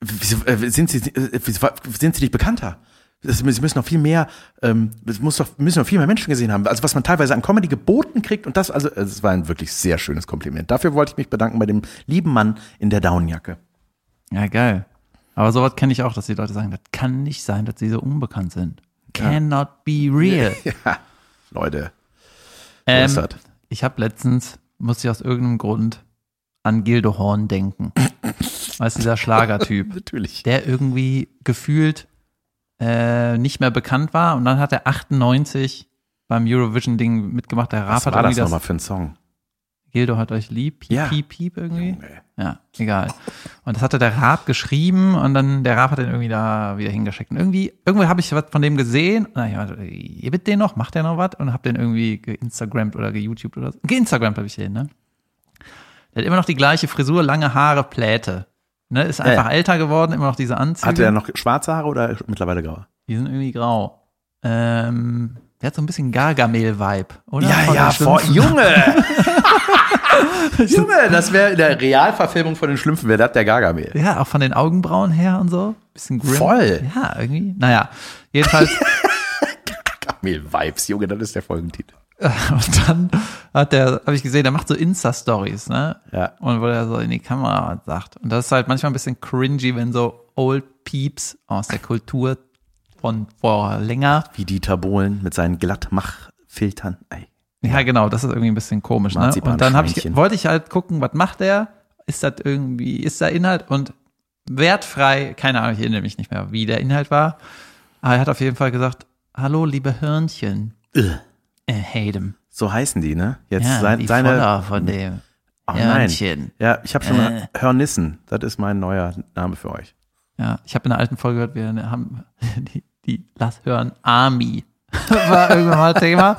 wieso, äh, sind Sie, äh, wieso, sind Sie nicht bekannter? Sie müssen noch viel mehr, ähm, es muss doch, müssen noch viel mehr Menschen gesehen haben. Also was man teilweise an Comedy geboten kriegt und das, also es war ein wirklich sehr schönes Kompliment. Dafür wollte ich mich bedanken bei dem lieben Mann in der Daunenjacke. Ja, geil. Aber sowas kenne ich auch, dass die Leute sagen, das kann nicht sein, dass sie so unbekannt sind. Cannot be real. Ja, Leute, Ähm, ich habe letztens, musste ich aus irgendeinem Grund an Gildo Horn denken. weißt du, dieser Schlagertyp, natürlich. der irgendwie gefühlt äh, nicht mehr bekannt war und dann hat er 98 beim Eurovision-Ding mitgemacht. Der Rap Was hat war das nochmal für ein Song? Gildo hat euch lieb, piep, Ja. piep, piep irgendwie. Junge. Ja, egal. Und das hatte der Raab geschrieben und dann der Raab hat den irgendwie da wieder hingeschickt. Und irgendwie, irgendwie habe ich was von dem gesehen. Na ja, ihr bitte den noch, macht der noch was? Und hab den irgendwie geinstagrammt oder geYouTubed oder so. Geinstagrammt habe ich den, ne? Der hat immer noch die gleiche Frisur, lange Haare, Pläte. Ne, ist einfach Ja. älter geworden, immer noch diese Anzüge. Hatte er noch schwarze Haare oder mittlerweile grau? Die sind irgendwie grau. Ähm, der hat so ein bisschen Gargamel-Vibe, oder? Ja, Von ja, vor. Junge! Junge, das wäre in der Realverfilmung von den Schlümpfen, wäre das der Gargamel. Ja, auch von den Augenbrauen her und so. Bisschen grim. Voll. Ja, irgendwie. Naja, jedenfalls. Gargamel-Vibes, Junge, das ist der Folgentitel. und dann hat der, habe ich gesehen, der macht so Insta-Stories, ne? Ja. Und wo er so in die Kamera sagt. Und das ist halt manchmal ein bisschen cringy, wenn so Old Peeps aus der Kultur von vor länger. Wie Dieter Bohlen mit seinen Glattmachfiltern. Ey. Ja, genau, das ist irgendwie ein bisschen komisch, ne? Und dann ich, wollte ich halt gucken, was macht der? Ist das irgendwie, ist da Inhalt? Und wertfrei, keine Ahnung, ich erinnere mich nicht mehr, wie der Inhalt war. Aber er hat auf jeden Fall gesagt, hallo, liebe Hörnchen. Ugh. Äh, hate him. So heißen die, ne? Jetzt Ja, sein, die seine. Follower von dem nein. Hörnchen. Ja, ich habe schon Äh. Hörnissen. Das ist mein neuer Name für euch. Ja, ich habe in der alten Folge gehört, wir haben die, die Lass hören Army war irgendwann mal Thema.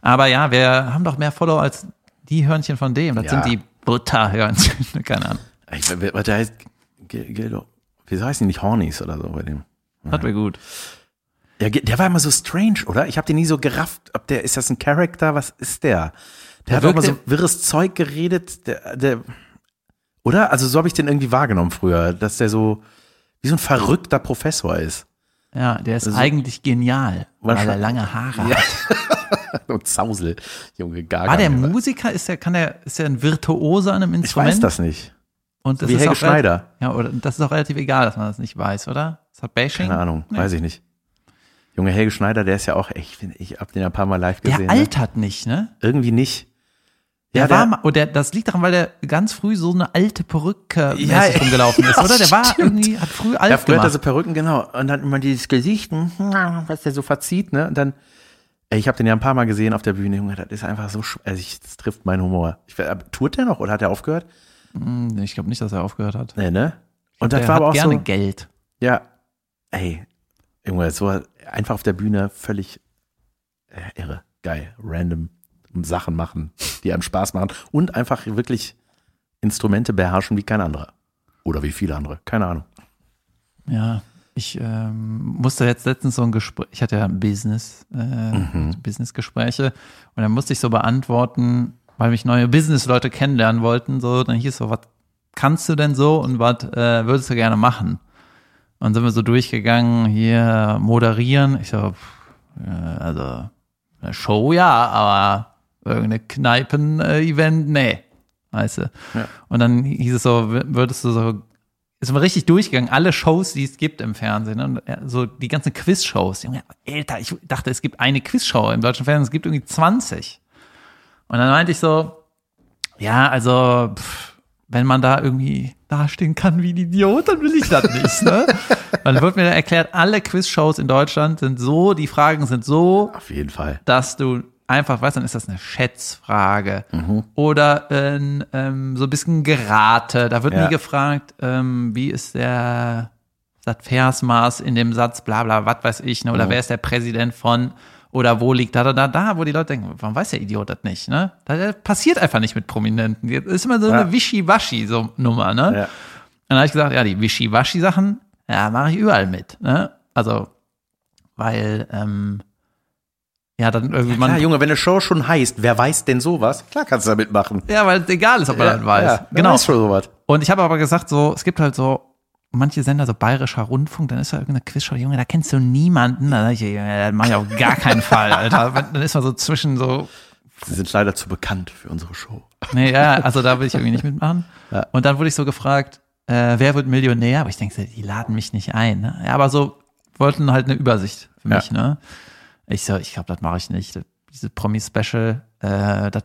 Aber ja, wir haben doch mehr Follower als die Hörnchen von dem. Das Ja. sind die Butterhörnchen. Keine Ahnung. Ich, was der heißt? Gil- Gildo. Wieso heißen die nicht Hornies oder so bei dem? Das wäre gut. Ja, der war immer so strange, oder? Ich habe den nie so gerafft. Ob der ist das ein Charakter? Was ist der? Der, hat auch immer so wirres Zeug geredet. Der, der, oder? Also so habe ich den irgendwie wahrgenommen früher, dass der so wie so ein verrückter Professor ist. Ja, der ist Also- eigentlich genial, weil er lange Haare Ja. hat. Und Zausel, Junge, gar War der nicht. Musiker? Ist der, kann der, ist der ein Virtuose an einem Ich Instrument? weiß das nicht. Und das Wie ist Helge auch Schneider. Relativ, ja, oder das ist auch relativ egal, dass man das nicht weiß, oder? Das hat Bashing. Keine Ahnung, Nee. weiß ich nicht. Junge Helge Schneider, der ist ja auch, ich, find, ich hab den ein paar Mal live Der gesehen. ne? altert nicht, ne? Irgendwie nicht. Der, Ja, war der- mal, und der, das liegt daran, weil der ganz früh so eine alte Perücke Ja, rumgelaufen ist, ja, oder? Der war stimmt. irgendwie, hat früh alt Ja, früher hat er gemacht. so Perücken, genau. Und dann immer dieses Gesicht, hm, was der so verzieht, ne? Und dann, ich habe den ja ein paar Mal gesehen auf der Bühne, Junge, das ist einfach so, also ich, das trifft meinen Humor. Ich, äh, tourt der noch oder hat er aufgehört? Hm, Ich glaube nicht, dass er aufgehört hat. Nee, ne? Und das der war hat aber auch gerne so, Geld. ja, ey, Junge, so einfach auf der Bühne völlig äh, irre, geil, random Sachen machen, die einem Spaß machen und einfach wirklich Instrumente beherrschen wie kein anderer. Oder wie viele andere, keine Ahnung. Ja, ich ähm, musste jetzt letztens so ein Gespräch, ich hatte ja Business, äh, Mhm. Business-Gespräche und dann musste ich so beantworten, weil mich neue Business-Leute kennenlernen wollten, so, dann hieß so, was kannst du denn so und was äh, würdest du gerne machen? Und sind wir so durchgegangen, hier moderieren. Ich so, äh, also eine Show ja, aber irgendeine Kneipen-Event, nee. Weißt du? Ja. Und dann hieß es so, würdest du so ist mal richtig durchgegangen, alle Shows, die es gibt im Fernsehen, ne? Ja, so die ganzen Quiz-Shows. Alter, ich dachte, es gibt eine Quiz-Show im deutschen Fernsehen, es gibt irgendwie 20. Und dann meinte ich so, ja, also, pff, wenn man da irgendwie dastehen kann wie ein Idiot, dann will ich das nicht, ne? Dann wird mir erklärt, alle Quiz-Shows in Deutschland sind so, die Fragen sind so, Auf jeden Fall. dass du einfach weißt, dann ist das eine Schätzfrage oder ein, ähm, so ein bisschen Gerate. Da wird Ja. nie gefragt, ähm, wie ist der das Versmaß in dem Satz, bla bla, was weiß ich, ne? oder wer ist der Präsident von oder wo liegt da, da, da, da, wo die Leute denken, warum weiß der Idiot das nicht, ne? Das, das passiert einfach nicht mit Prominenten. Das ist immer so Ja. eine Wischiwaschi, so Nummer, ne? Ja. dann habe ich gesagt, ja, die Wischiwaschi-Sachen, ja, mache ich überall mit. Ne? Also, weil, ähm, ja, dann irgendwie man. Ja, Junge, wenn eine Show schon heißt, wer weiß denn sowas? Klar kannst du da mitmachen. Ja, weil es egal ist, ob man dann weiß. Ja, genau. weiß schon sowas. Und ich habe aber gesagt, so, es gibt halt so manche Sender, so bayerischer Rundfunk, dann ist da irgendeine Quizshow, Junge, da kennst du niemanden. Da ich, ja, das mach ich auf gar keinen Fall, Alter. Dann ist man so zwischen so, Sie sind leider zu bekannt für unsere Show. nee, ja, also da will ich irgendwie nicht mitmachen. Ja. Und dann wurde ich so gefragt, äh, wer wird Millionär? Aber ich denke, die laden mich nicht ein. Ne? Ja, aber so wollten halt eine Übersicht für Ja. mich. Ne? Ich so, ich glaube, das mache ich nicht. Diese Promi-Special, äh, das,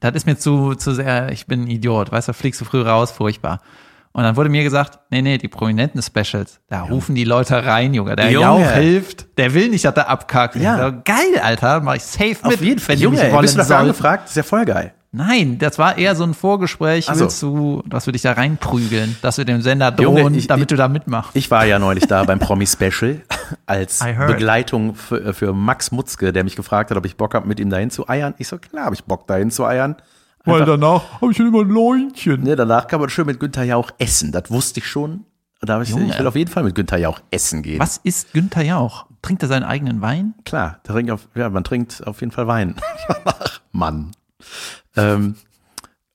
das ist mir zu, zu sehr, ich bin ein Idiot, weißt du, fliegst du früh raus, furchtbar. Und dann wurde mir gesagt, nee, nee, die prominenten Specials, da rufen die Leute rein, Junge. Der Junge. Jauch hilft, der will nicht, dass er abkackt. Ja. So, geil, Alter, mach ich safe mit. Auf jeden Fall. Junge, ey, bist du dafür angefragt? Das ist ja voll geil. Nein, das war eher so ein Vorgespräch, so. willst du, dass wir dich da reinprügeln, dass wir dem Sender Junge, drohen, ich- damit ich- du da mitmachst. Ich war ja neulich da beim Promi-Special als. Begleitung für, für Max Mutzke, der mich gefragt hat, ob ich Bock habe, mit ihm dahin zu eiern. Ich so, klar habe ich Bock, dahin zu eiern. Einfach- danach habe ich schon immer ein Läunchen. Ne, danach kann man schön mit Günther Jauch essen. Das wusste ich schon. Und da habe ich, Junge. ich will auf jeden Fall mit Günther Jauch essen gehen. Was ist Günther Jauch? Trinkt er seinen eigenen Wein? Klar, der trinkt auf, ja, man trinkt auf jeden Fall Wein. Ach, Mann. Ähm,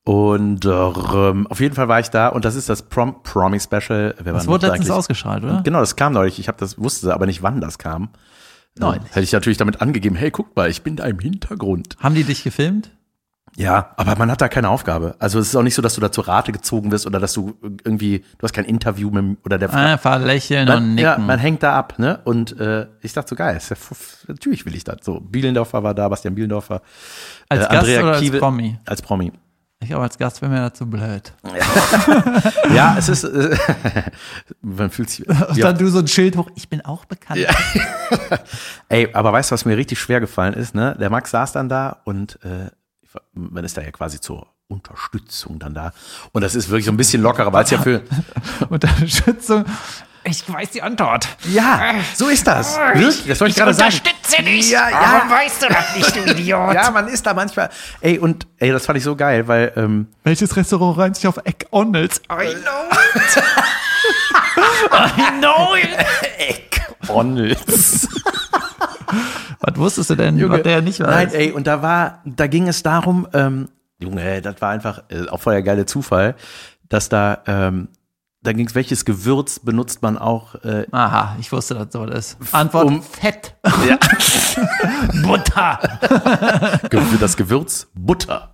und äh, ähm, auf jeden Fall war ich da und das ist das Prom Promi Special. Wer war Das wurde letztens ausgestrahlt, oder? Genau, das kam neulich. Ich habe das wusste aber nicht, wann das kam. Neulich. Hätte ich natürlich damit angegeben, hey, guck mal, ich bin da im Hintergrund. Haben die dich gefilmt? Ja, aber man hat da keine Aufgabe. Also es ist auch nicht so, dass du da zur Rate gezogen wirst oder dass du irgendwie, du hast kein Interview mit oder der Einfach lächeln und man, nicken. ja, man hängt da ab, ne? Und äh, ich dachte so, geil, ja, natürlich will ich das. So, Bielendorfer war da, Bastian Bielendorfer. als äh, Gast Andrea oder als Kiewel- Promi? Als Promi. Ich glaube, als Gast wäre mir dazu blöd. Ja, es ist, äh, man fühlt sich, Und ja, dann du so ein Schild hoch, ich bin auch bekannt. ey, aber weißt du, was mir richtig schwer gefallen ist, ne? Der Max saß dann da und äh, man ist da ja quasi zur Unterstützung dann da. Und das ist wirklich so ein bisschen lockerer, weil es ja für, Unterstützung. Ich weiß die Antwort. ja, so ist das. Wirklich, das soll ich gerade sagen. Unterstütze dich. Ja, ja. Warum weißt du das nicht, du Idiot? Ja, man ist da manchmal, ey, und, ey, das fand ich so geil, weil, ähm, Welches Restaurant reimt sich auf Egg Onels? I know it. I know it. Onnels. Was wusstest du denn, was der nicht weiß? Nein, ey, und da war, da ging es darum, ähm, Junge, das war einfach äh, auch voll der geile Zufall, dass da, ähm, da ging es, welches Gewürz benutzt man auch, äh, Aha, ich wusste, dass so ist. Antwort, Um- Fett. ja, Butter. Das Gewürz Butter.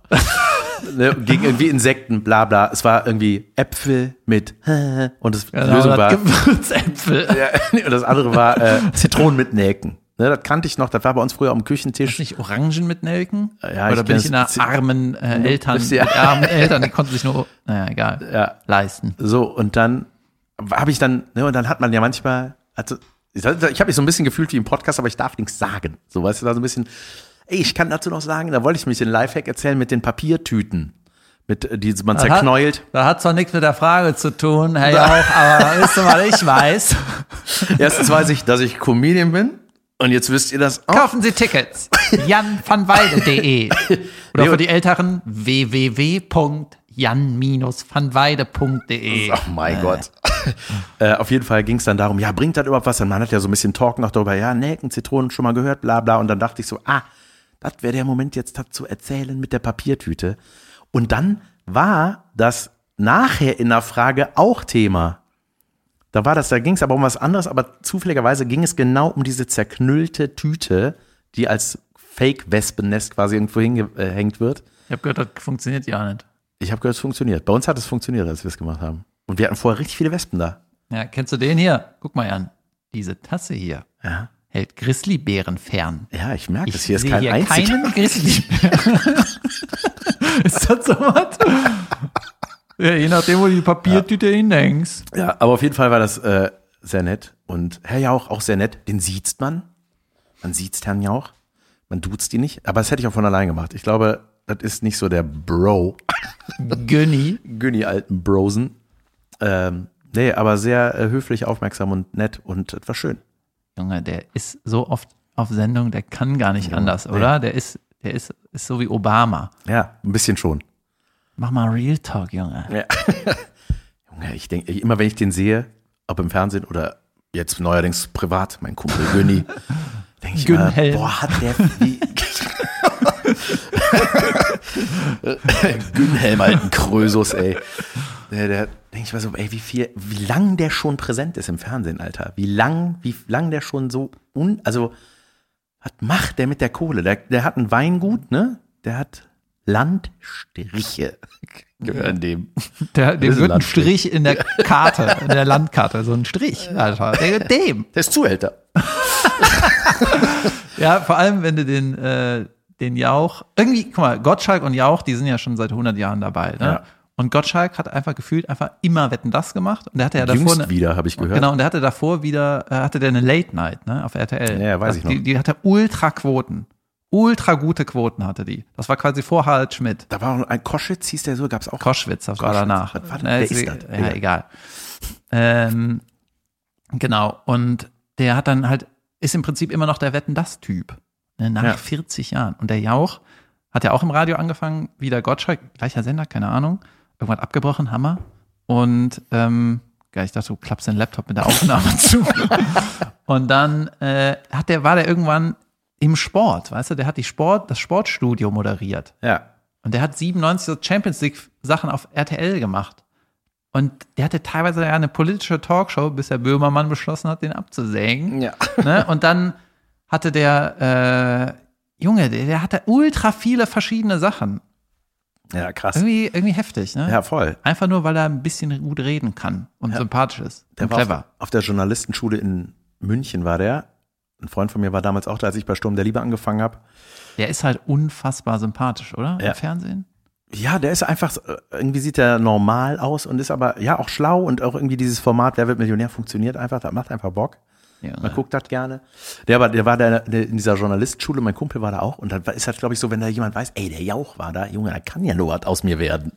ne, gegen irgendwie Insekten, bla bla. Es war irgendwie Äpfel mit und das Genau, Lösung das war, Gewürzäpfel. ja, und das andere war äh, Zitronen mit Nelken. Ne, das kannte ich noch, das war bei uns früher am Küchentisch. Nicht Orangen mit Nelken? Ja, Oder ich bin ich in einer armen äh, Eltern, ja- mit armen Eltern, die konnten sich nur, naja, egal, Ja. leisten. So, und dann habe ich dann, ne, und dann hat man ja manchmal, also, ich, habe mich so ein bisschen gefühlt wie im Podcast, aber ich darf nichts sagen. So, weißt du, da so ein bisschen, ey, ich kann dazu noch sagen, da wollte ich mich den Lifehack erzählen mit den Papiertüten, mit, äh, die man zerknäult. Hat, da hat zwar nichts mit der Frage zu tun, Herr Jauch, aber wisst ihr, was ich weiß? Erstens weiß ich, dass ich Comedian bin. Und jetzt wisst ihr das auch. Kaufen Sie Tickets. janvanweide.de Oder Nee, für die Älteren www.jan-vanweide.de Oh mein Gott. äh, auf jeden Fall ging es dann darum, ja, bringt das überhaupt was? Und man hat ja so ein bisschen Talk noch darüber, ja, Nelken, Zitronen schon mal gehört, bla bla. Und dann dachte ich so, ah, das wäre der Moment jetzt zu erzählen mit der Papiertüte. Und dann war das nachher in der Frage auch Thema. Da war das, da ging es aber um was anderes, aber zufälligerweise ging es genau um diese zerknüllte Tüte, die als Fake-Wespennest quasi irgendwo hingehängt wird. Ich habe gehört, das funktioniert ja nicht. Ich habe gehört, es funktioniert. Bei uns hat es funktioniert, als wir es gemacht haben. Und wir hatten vorher richtig viele Wespen da. Ja, kennst du den hier? Guck mal an. Diese Tasse hier Ja. hält Grizzlybären fern. Ja, ich merke das. Hier ist kein hier einziger. keinen Grizzlybären. ist das so was? Ja, je nachdem, wo du die Papiertüte hinhängst. Ja, aber auf jeden Fall war das äh, sehr nett. Und Herr Jauch auch sehr nett. Den sieht man. Man sieht Herrn Jauch. Man duzt ihn nicht. Aber das hätte ich auch von allein gemacht. Ich glaube, das ist nicht so der Bro. Günni. Günni alten Brosen. Ähm, nee, aber sehr äh, höflich, aufmerksam und nett. Und das war schön. Junge, der ist so oft auf Sendung, der kann gar nicht anders, oder? Der ist, der ist, ist so wie Obama. Ja, ein bisschen schon. Mach mal Real Talk, Junge. Ja. Ja, Ich denke, immer wenn ich den sehe, ob im Fernsehen oder jetzt neuerdings privat, mein Kumpel Günni, denke ich Günhelm. boah, hat der wie Günhelm, alten Krösus, ey. Der, der denke ich mal so, ey, wie viel, wie lang der schon präsent ist im Fernsehen, Alter. Wie lang, wie lang der schon so un, also, was macht der mit der Kohle? Der, der hat ein Weingut, ne? Der hat Landstriche. Gehören dem. Der, dem wird ein. Strich in der Karte, in der Landkarte, so ein Strich, Alter. Der gehört dem. Der ist Zuhälter. Ja, vor allem, wenn du den, äh, den Jauch, irgendwie, guck mal, Gottschalk und Jauch, die sind ja schon seit 100 Jahren dabei, ne? Ja. Und Gottschalk hat einfach gefühlt einfach immer Wetten das gemacht und der hatte ja davor Jüngst eine, wieder, habe ich gehört. Genau, und der hatte davor wieder, äh, hatte der eine Late Night, ne, auf RTL. Ja, weiß Also ich noch. Die, die hatte ultra Quoten. Ultra gute Quoten hatte die. Das war quasi vor Harald Schmidt. Da war auch ein Koschitz, hieß der so, gab's auch. Koschwitz, das war Koschwitz. danach. Was war denn- wer ist, das? Ja, Egal. egal. Ähm, genau. Und der hat dann halt, ist im Prinzip immer noch der Wetten das Typ. Ne, nach Ja. 40 Jahren. Und der Jauch hat ja auch im Radio angefangen, wie der Gottschalk, gleicher Sender, keine Ahnung. Irgendwann abgebrochen, Hammer. Und ähm, ja, ich dachte, du klappst den Laptop mit der Aufnahme zu. Und dann äh, hat der, war der irgendwann im Sport, weißt du, der hat die Sport, das Sportstudio moderiert. Ja. Und der hat 97 so Champions League Sachen auf RTL gemacht. Und der hatte teilweise ja eine politische Talkshow, bis der Böhmermann beschlossen hat, den abzusägen. Ja. Ne? Und dann hatte der, äh, Junge, der, der hatte ultra viele verschiedene Sachen. Ja, krass. Irgendwie, irgendwie heftig, ne? Ja, voll. Einfach nur, weil er ein bisschen gut reden kann und sympathisch ist. Der und war clever. auf, auf der Journalistenschule in München war der. Ein Freund von mir war damals auch da, als ich bei Sturm der Liebe angefangen habe. Der ist halt unfassbar sympathisch, oder? Ja. Im Fernsehen. Ja, der ist einfach, äh, irgendwie sieht er normal aus und ist aber, ja, auch schlau und auch irgendwie dieses Format, wer wird Millionär, funktioniert einfach, das macht einfach Bock. Ja, Man guckt das gerne. Der war, der war da in dieser Journalistenschule, mein Kumpel war da auch und dann ist halt, glaube ich, so, wenn da jemand weiß, ey, der Jauch war da, Junge, da kann ja nur was aus mir werden.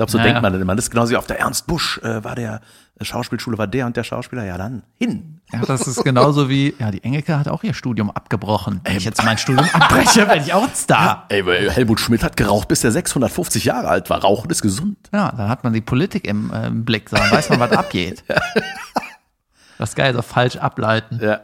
Ich glaube, so Ja, denkt man dann immer. Das ist genauso wie auf der Ernst Busch, äh, war der Schauspielschule, war der und der Schauspieler, ja dann hin. Ja, das ist genauso wie, ja, die Engelke hat auch ihr Studium abgebrochen. Wenn ich jetzt mein Studium abbreche, werde ich auch ein Star. Ey, weil Helmut Schmidt hat geraucht, bis er 650 Jahre alt war. Rauchen ist gesund. Ja, dann hat man die Politik im, äh, im Blick, dann weiß man, was abgeht. Das ist geil, so falsch ableiten. Ja.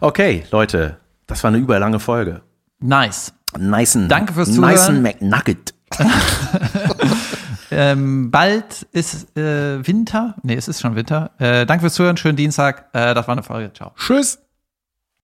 okay, Leute, das war eine überlange Folge. Nice. Nicen, Danke fürs Zuhören. McNugget. Ähm, bald ist äh, Winter. Nee, es ist schon Winter. Äh, danke fürs Zuhören, schönen Dienstag. Äh, das war eine Folge. Ciao. Tschüss.